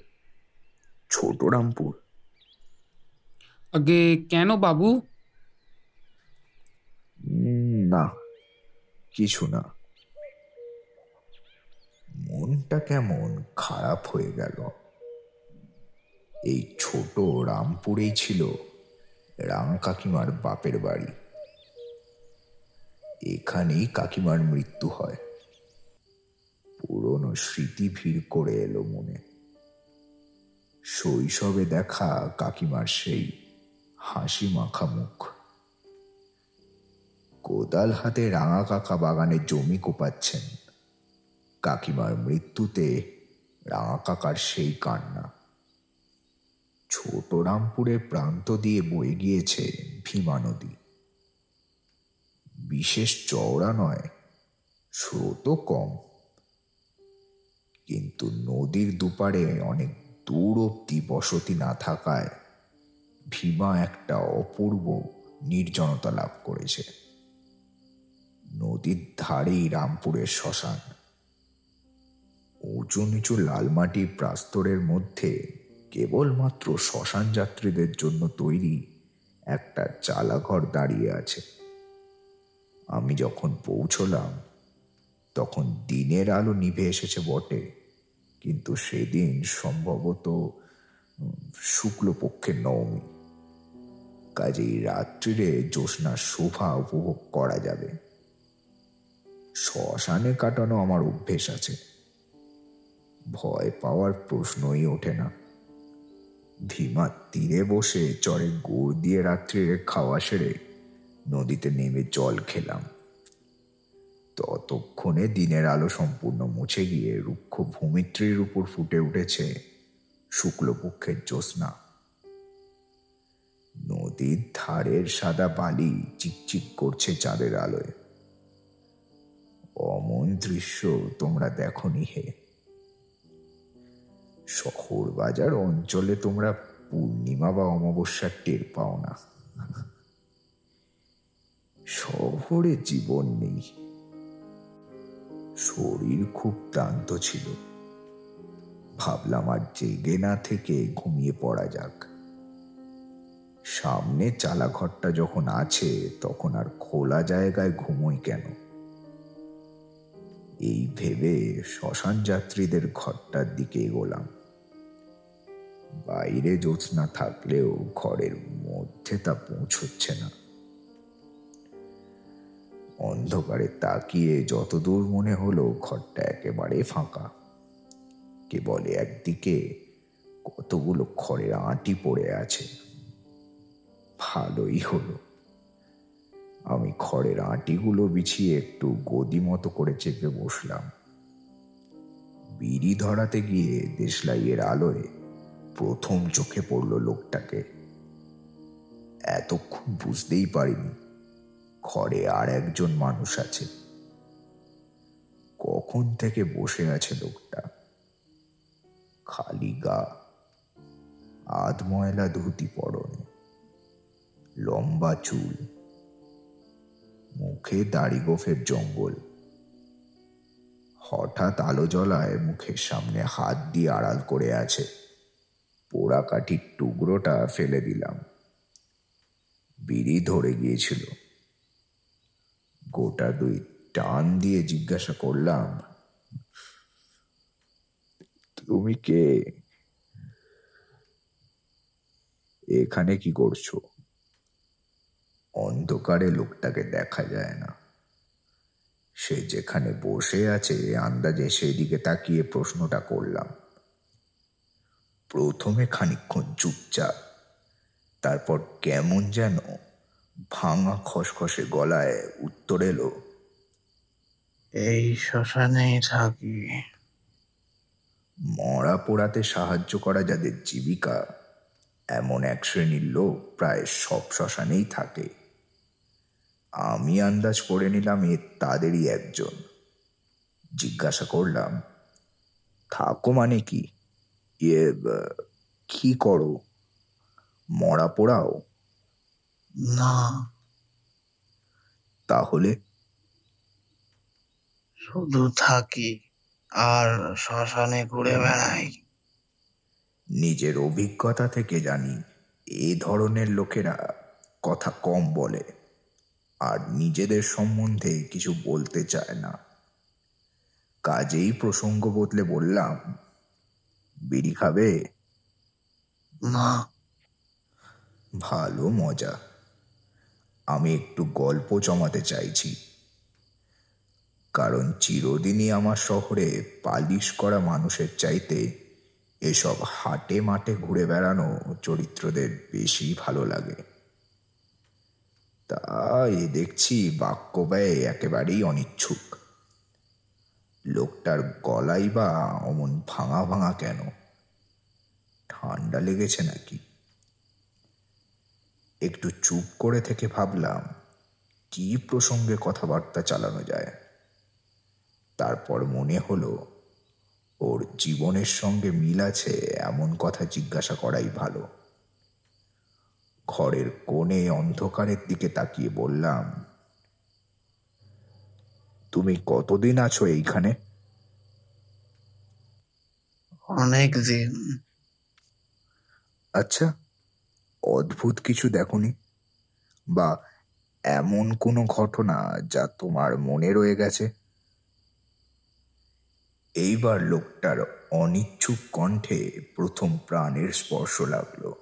ছোট রামপুর। আগে কেন বাবু? না কিছু না। মনটা কেমন খারাপ হয়ে গেল। এই ছোট রামপুরেই ছিল রাম কাকিমার বাপের বাড়ি। এখানেই কাকিমার মৃত্যু হয়। পুরনো স্মৃতি ভিড় করে এলো মনে। শৈশবে দেখা কাকিমার সেই হাসি মাখা মুখ। কোদাল হাতে রাঙা কাকা বাগানে জমি কোপাচ্ছেন। কাকিমার মৃত্যুতে রাঙা কাকার সেই কান্না। ছোট রামপুরের প্রান্ত দিয়ে বয়ে গিয়েছে ভীমা নদী। বিশেষ চওড়া নয়, স্রোতও কম। কিন্তু নদীর দুপারে অনেক দূর অব্দি বসতি না থাকায় ভীমা একটা অপূর্ব নির্জনতা লাভ করেছে। নদীর ধারেই রামপুরের শ্মশান। উঁচু নিচু লালমাটি প্রাস্তরের মধ্যে কেবলমাত্র শ্মশান যাত্রীদের জন্য তৈরি একটা চালাঘর দাঁড়িয়ে আছে। আমি যখন পৌঁছলাম, তখন দিনের আলো নিভে এসেছে বটে। কিন্তু সেদিন সম্ভবত শুক্লপক্ষের নবমী। কাজেই রাত্রিরে জ্যোৎস্নার শোভা উপভোগ করা যাবে। শ্মশানে কাটানো আমার অভ্যেস আছে। ভয় পাওয়ার প্রশ্নই ওঠে না। ভীমা তীরে বসে চরে গুড় দিয়ে রাত্রিরে খাওয়া সেরে নদীতে নেমে জল খেলাম। ততক্ষণে দিনের আলো সম্পূর্ণ মুছে গিয়ে রুক্ষ ভূমিত্রীর উপর ফুটে উঠেছে শুক্লপক্ষের জ্যোৎস্না। নদীর ধারের সাদা বালি চিকচিক করছে চাঁদের আলোয়। অমন দৃশ্য তোমরা দেখনি হে। শহর বাজার অঞ্চলে তোমরা পূর্ণিমা বা অমাবস্যার টের পাও না। শহরে জীবন নেই। শরীর খুব ক্লান্ত ছিল। ভাবলাম আর জেগে না থেকে ঘুমিয়ে পড়া যাক। সামনে চালাঘরটা যখন আছে, তখন আর খোলা জায়গায় ঘুমোই কেন? এই ভেবে শ্মশান যাত্রীদের ঘরটার দিকে এগোলাম। বাইরে জ্যোৎস্না থাকলেও ঘরের মধ্যে তা পৌঁছচ্ছে না। অন্ধকারে তাকিয়ে যতদূর মনে হলো ঘরটা একেবারে ফাঁকা। কেবল একদিকে কতগুলো খড়ের আঁটি পড়ে আছে। ভালোই হলো। আমি খড়ের আঁটিগুলো বিছিয়ে একটু গদি মতো করে চেপে বসলাম। বিড়ি ধরাতে গিয়ে দেশলাইয়ের আলোয় প্রথম চোখে পড়ল লোকটাকে। এতক্ষণ বুঝতেই পারিনি ঘরে আর একজন মানুষ আছে। কখন থেকে বসে আছে লোকটা? খালি গা আধময়লা ধুতি পরনে, লম্বা চুল, মুখে দাড়ি গোফের জঙ্গল। হঠাৎ আলো জ্বলায় মুখের সামনে হাত দিয়ে আড়াল করে আছে। পোড়া কাঠির টুকরোটা ফেলে দিলাম। বিড়ি ধরে গিয়েছিল। গোটা দুই টান দিয়ে জিজ্ঞাসা করলাম, তুমি কে? এখানে কি করছ? অন্ধকারে লোকটাকে দেখা যায় না। সে যেখানে বসে আছে, আন্দাজে সেদিকে তাকিয়ে প্রশ্নটা করলাম। প্রথমে খানিকক্ষণ চুপচাপ, তারপর কেমন যেন ভাঙা খসখসে গলায় উত্তর এলো এই শ্মশানেই থাকি। মরা পোড়াতে সাহায্য করা যাদের জীবিকা এমন এক শ্রেণির লোক প্রায় সব শ্মশানেই থাকে। আমি আন্দাজ করে নিলাম এ তাদেরই একজন। জিজ্ঞাসা করলাম থাকো মানে কি? ইয়ে কি করো? মরা পোড়াও? না। তাহলে? শুধু থাকি আর শ্মশানে ঘুরে বেড়াই। নিজের অভিজ্ঞতা থেকে জানি এই ধরনের লোকেরা কথা কম বলে আর নিজেদের সম্বন্ধে কিছু বলতে চায় না। কাজেই প্রসঙ্গ বদলে বললাম বিড়ি খাবে? না। ভালো মজা। আমি একটু গল্প জমাতে চাইছি। কারণ চিরদিনই আমার শহরে পালিশ করা মানুষের চাইতে এসব হাটে মাঠে ঘুরে বেড়ানো চরিত্রদের বেশি ভালো লাগে। তা এ দেখছি বাক্য ব্যয়ে একেবারেই অনিচ্ছুক। লোকটার গলাই বা অমন ভাঙা ভাঙা কেন? ঠান্ডা লেগেছে নাকি? একটু চুপ করে থেকে ভাবলাম কি প্রসঙ্গে কথাবার্তা চালানো যায়? তারপর মনে হলো ওর জীবনের সঙ্গে মিল আছে এমন কথা জিজ্ঞাসা করাই ভালো। ঘরের কোণে অন্ধকারের দিকে তাকিয়ে বললাম তুমি কতদিন আছো এইখানে? অনেক দিন আচ্ছা অদ্ভুত কিছু দেখনি? বা এমন কোনো ঘটনা যা তোমার মনে রয়ে গেছে? এইবার লোকটার অনিচ্ছুক কণ্ঠে প্রথম প্রাণের স্পর্শ লাগল।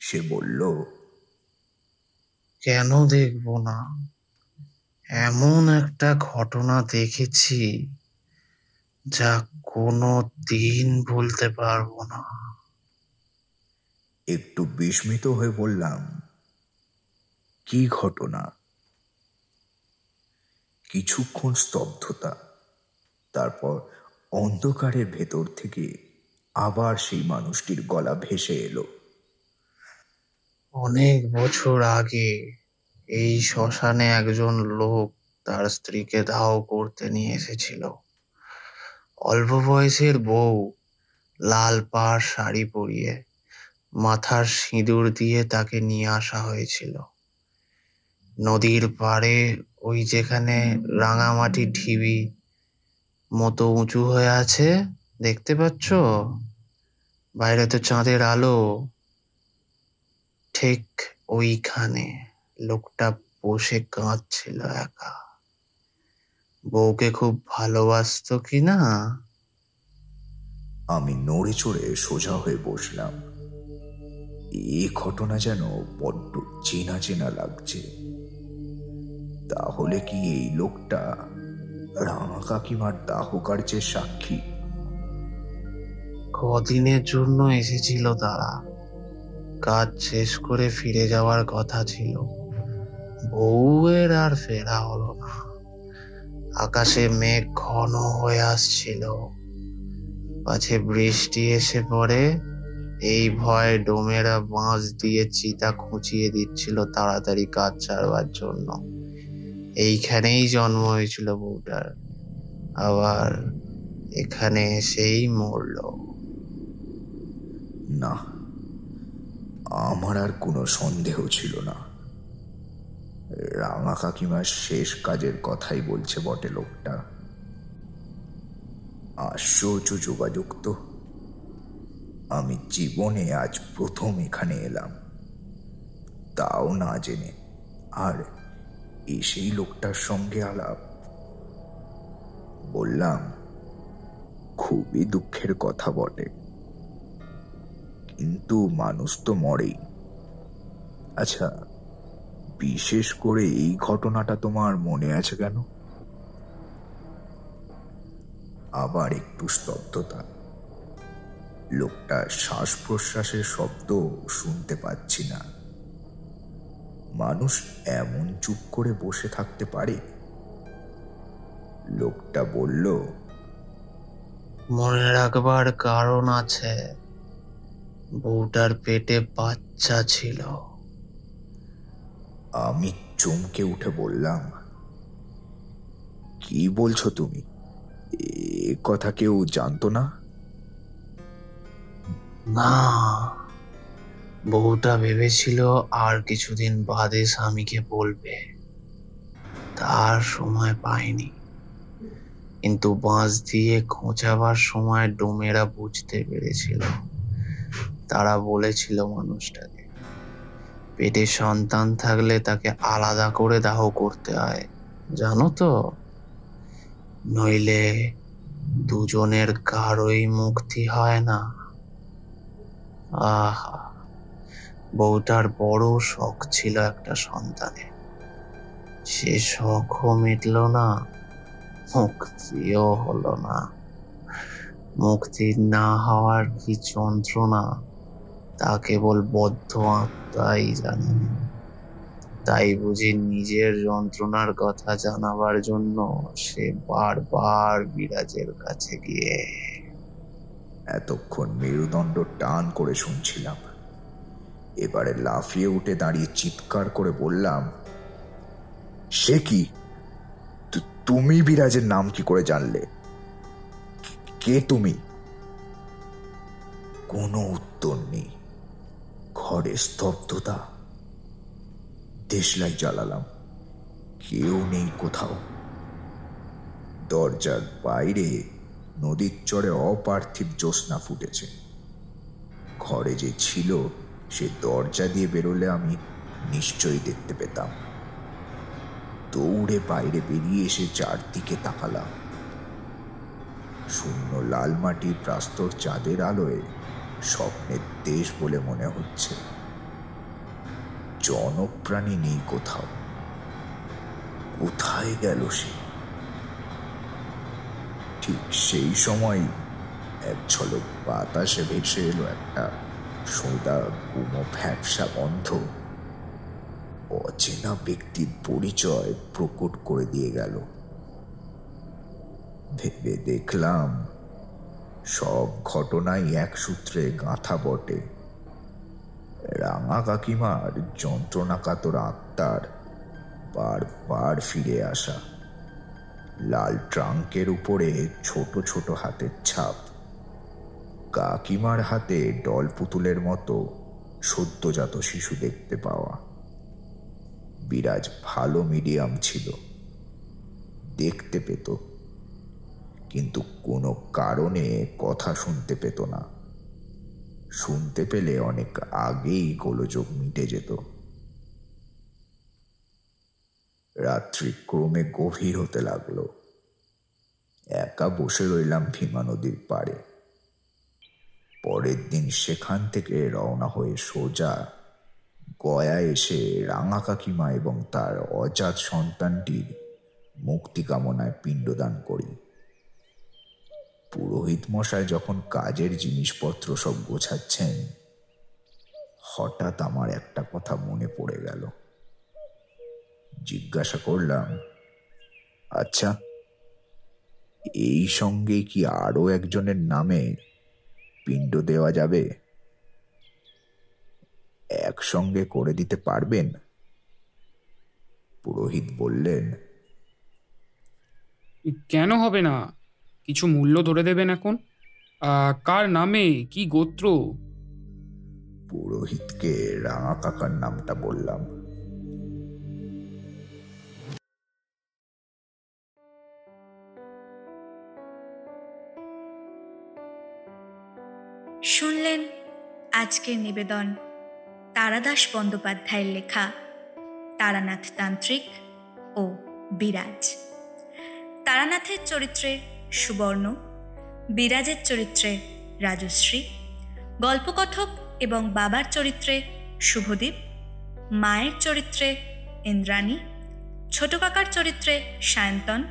সে বলল, কেন দেখব না? এমন একটা ঘটনা দেখেছি যা কোনো দিন ভুলতে পারব না। একটু বিস্মিত হয়ে বললাম, কি ঘটনা? কিছুক্ষণ স্তব্ধতা, তারপর অন্ধকারের ভেতর থেকে আবার সেই মানুষটির গলা ভেসে এলো। অনেক বছর আগে এই শ্মশানে একজন লোক তার স্ত্রীকে দাহ করতে নিয়ে এসেছিল। অল্প বয়সের বউ, লাল পাড় শাড়ি পরিয়ে মাথার সিঁদুর দিয়ে তাকে নিয়ে আসা হয়েছিল। নদীর পাড়ে ওই যেখানে রাঙামাটি ঢিবি মতো উঁচু হয়ে আছে, দেখতে পাচ্ছ? বাইরে তো চাঁদের আলো। ঠিক ওইখানে লোকটা বসে কাঁদছিল একা। বউকে খুব ভালোবাসতো কি না? আমি নড়ে চড়ে সোজা হয়ে বসলাম। এই ঘটনা যেন বড্ড চেনা চেনা লাগছে। তাহলে কি এই লোকটা রাঙা কাকিমার দাহ কার্যের সাক্ষী? কদিনের জন্য এসেছিল তারা। কাজ শেষ করে ফিরে যাওয়ার কথা ছিল। বউয়ের আর ফেরা হলো না। আকাশে মেঘ ঘন হয়ে আসছিল। পাছে বৃষ্টি এসে পড়ে। এই ভয়ে ডোমেরা বাঁশ দিয়ে চিতা খুঁচিয়ে দিচ্ছিল তাড়াতাড়ি কাজ ছাড়বার জন্য। এইখানেই জন্ম হয়েছিল বউটার। আবার এখানে এসেই মরলো। না, আমার আর কোনো সন্দেহ ছিল না। রাঙা কাকিমার শেষ কাজের কথাই বলছে বটে লোকটা। আশ্চর্য যোগাযোগ তো। আমি জীবনে আজ প্রথম এখানে এলাম। তাও না জেনে আর এসেই লোকটার সঙ্গে আলাপ। বললাম, খুবই দুঃখের কথা বটে। কিন্তু মানুষ তো মরেই। আচ্ছা বিশেষ করে এই ঘটনাটা তোমার মনে আছে কেন? আবার একটু স্তব্ধতা। লোকটা শ্বাস প্রশ্বাসের শব্দ শুনতে পাচ্ছি না। মানুষ এমন চুপ করে বসে থাকতে পারে? লোকটা বলল মনে রাখবার কারণ আছে। বউটার পেটে বাচ্চা ছিল। আমি চমকে উঠে বললাম কি বলছো তুমি? এ কথা কেউ জানতো না? না, বউটা ভেবেছিল আর কিছুদিন বাদে স্বামীকে বলবে। তার সময় পায়নি কিন্তু বাঁশ দিয়ে খোঁচাবার সময় ডোমেরা বুঝতে পেরেছিল। তারা বলেছিল মানুষটাকে, পেটে সন্তান থাকলে তাকে আলাদা করে দাহ করতে হয়, জানো তো? নইলে দুজনের কারোই মুক্তি হয় না। আহা, বউটার বড় শখ ছিল একটা সন্তানের সে শখও মিটল না, মুক্তিও হলো না। মুক্তি না হওয়ার কি যন্ত্রণা, তা কেবল বদ্ধ আত্মাই জানে তাই বুঝি নিজের যন্ত্রণার কথা জানাবার জন্য সে বারবার বিরাজের কাছে গিয়ে এতক্ষণ মেরুদণ্ড টান করে শুনছিলাম। এবারে লাফিয়ে উঠে দাঁড়িয়ে চিৎকার করে বললাম, সে কি? তুমি বিরাজের নাম কি করে জানলে? কে তুমি? কোনো উত্তর নেই। ঘরে স্তব্ধতা। দেশলাই জ্বালালাম। কেউ নেই কোথাও। দরজার বাইরে নদীর চরে অপার্থিব জ্যোৎস্না ফুটেছে। ঘরে যে ছিল, সে দরজা দিয়ে বেরোলে আমি নিশ্চয়ই দেখতে পেতাম। দৌড়ে বাইরে বেরিয়ে এসে চারদিকে তাকালাম। শূন্য লাল মাটির প্রাস্তর চাঁদের আলোয় স্বপ্নের দেশ বলে মনে হচ্ছে। জনপ্রাণী নেই কোথাও। কোথায় গেল সে? ঠিক সেই সময় এক ঝলক বাতাসে ভেসে এলো একটা সোদা গুমো ফ্যাপসা গন্ধ। অচেনা ব্যক্তির পরিচয় প্রকট করে দিয়ে গেল। ভেবে দেখলাম সব ঘটনাই এক সূত্রে গাঁথা বটে। রাঙা কাকিমার যন্ত্রণা কাতর আত্মার বারবার ফিরে আসা। লাল ট্রাঙ্কের উপরে ছোট ছোট হাতের ছাপ। কাকিমার হাতে ডল পুতুলের মতো সদ্যজাত শিশু দেখতে পাওয়া। বিরাজ ভালো মিডিয়াম ছিল। দেখতে পেত। কিন্তু কোনো কারণে কথা শুনতে পেত না। শুনতে পেলে অনেক আগেই গোলযোগ মিটে যেত। রাত্রি ক্রমে গভীর হতে লাগল। একা বসে রইলাম ভীমা নদীর পাড়ে। পরের দিন সেখান থেকে রওনা হয়ে সোজা গয়া এসে রাঙা কাকিমা এবং তার অজাত সন্তানটির মুক্তি কামনায় পিণ্ডদান করি। পুরোহিত মশাই যখন কাজের জিনিসপত্র সব গোছাচ্ছেন, হঠাৎ আমার একটা কথা মনে পড়ে গেল। জিজ্ঞাসা করলাম আচ্ছা এই সঙ্গে কি আরও একজনের নামে পিণ্ড দেওয়া যাবে? একসঙ্গে করে দিতে পারবেন? পুরোহিত বললেন কেন হবে না? কিছু মূল্য ধরে দেবেন এখন? কার নামে কি গোত্র? পুরোহিতকে রাঙা কাকার নামটা বললাম। আজকের নিবেদন। তারাদাস বন্দ্যোপাধ্যায়ের লেখা, তারানাথ তান্ত্রিক ও বিরাজ। তারানাথের চরিত্রে সুবর্ণ, বিরাজের চরিত্রে রাজশ্রী, গল্পকথক এবং বাবার চরিত্রে শুভদীপ, মায়ের চরিত্রে ইন্দ্রাণী, ছোট কাকার চরিত্রে সায়ন্তন,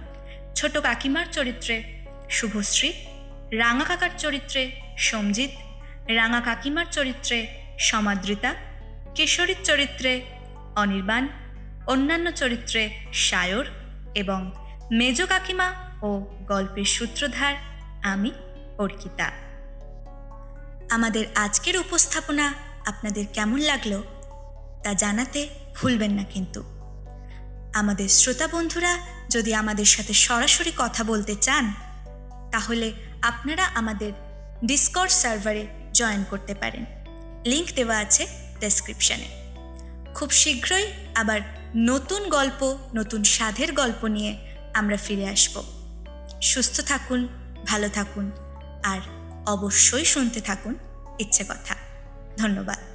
ছোট কাকিমার চরিত্রে শুভশ্রী, রাঙা কাকার চরিত্রে সমজিৎ রাঙা কাকিমার চরিত্রে সমাদৃতা, কিশোরীর চরিত্রে অনির্বাণ, অন্যান্য চরিত্রে সায়র এবং মেজ কাকিমা ও গল্পের সূত্রধার আমি, অর্কিতা। আমাদের আজকের উপস্থাপনা আপনাদের কেমন লাগল তা জানাতে ভুলবেন না কিন্তু। আমাদের শ্রোতা বন্ধুরা যদি আমাদের সাথে সরাসরি কথা বলতে চান, তাহলে আপনারা আমাদের ডিসকর্ড সার্ভারে জয়েন করতে পারেন। লিংক দেওয়া আছে ডেসক্রিপশানে খুব শীঘ্রই আবার নতুন গল্প, নতুন স্বাদের গল্প নিয়ে আমরা ফিরে আসব। সুস্থ থাকুন, ভালো থাকুন, আর অবশ্যই শুনতে থাকুন ইচ্ছে কথা। ধন্যবাদ।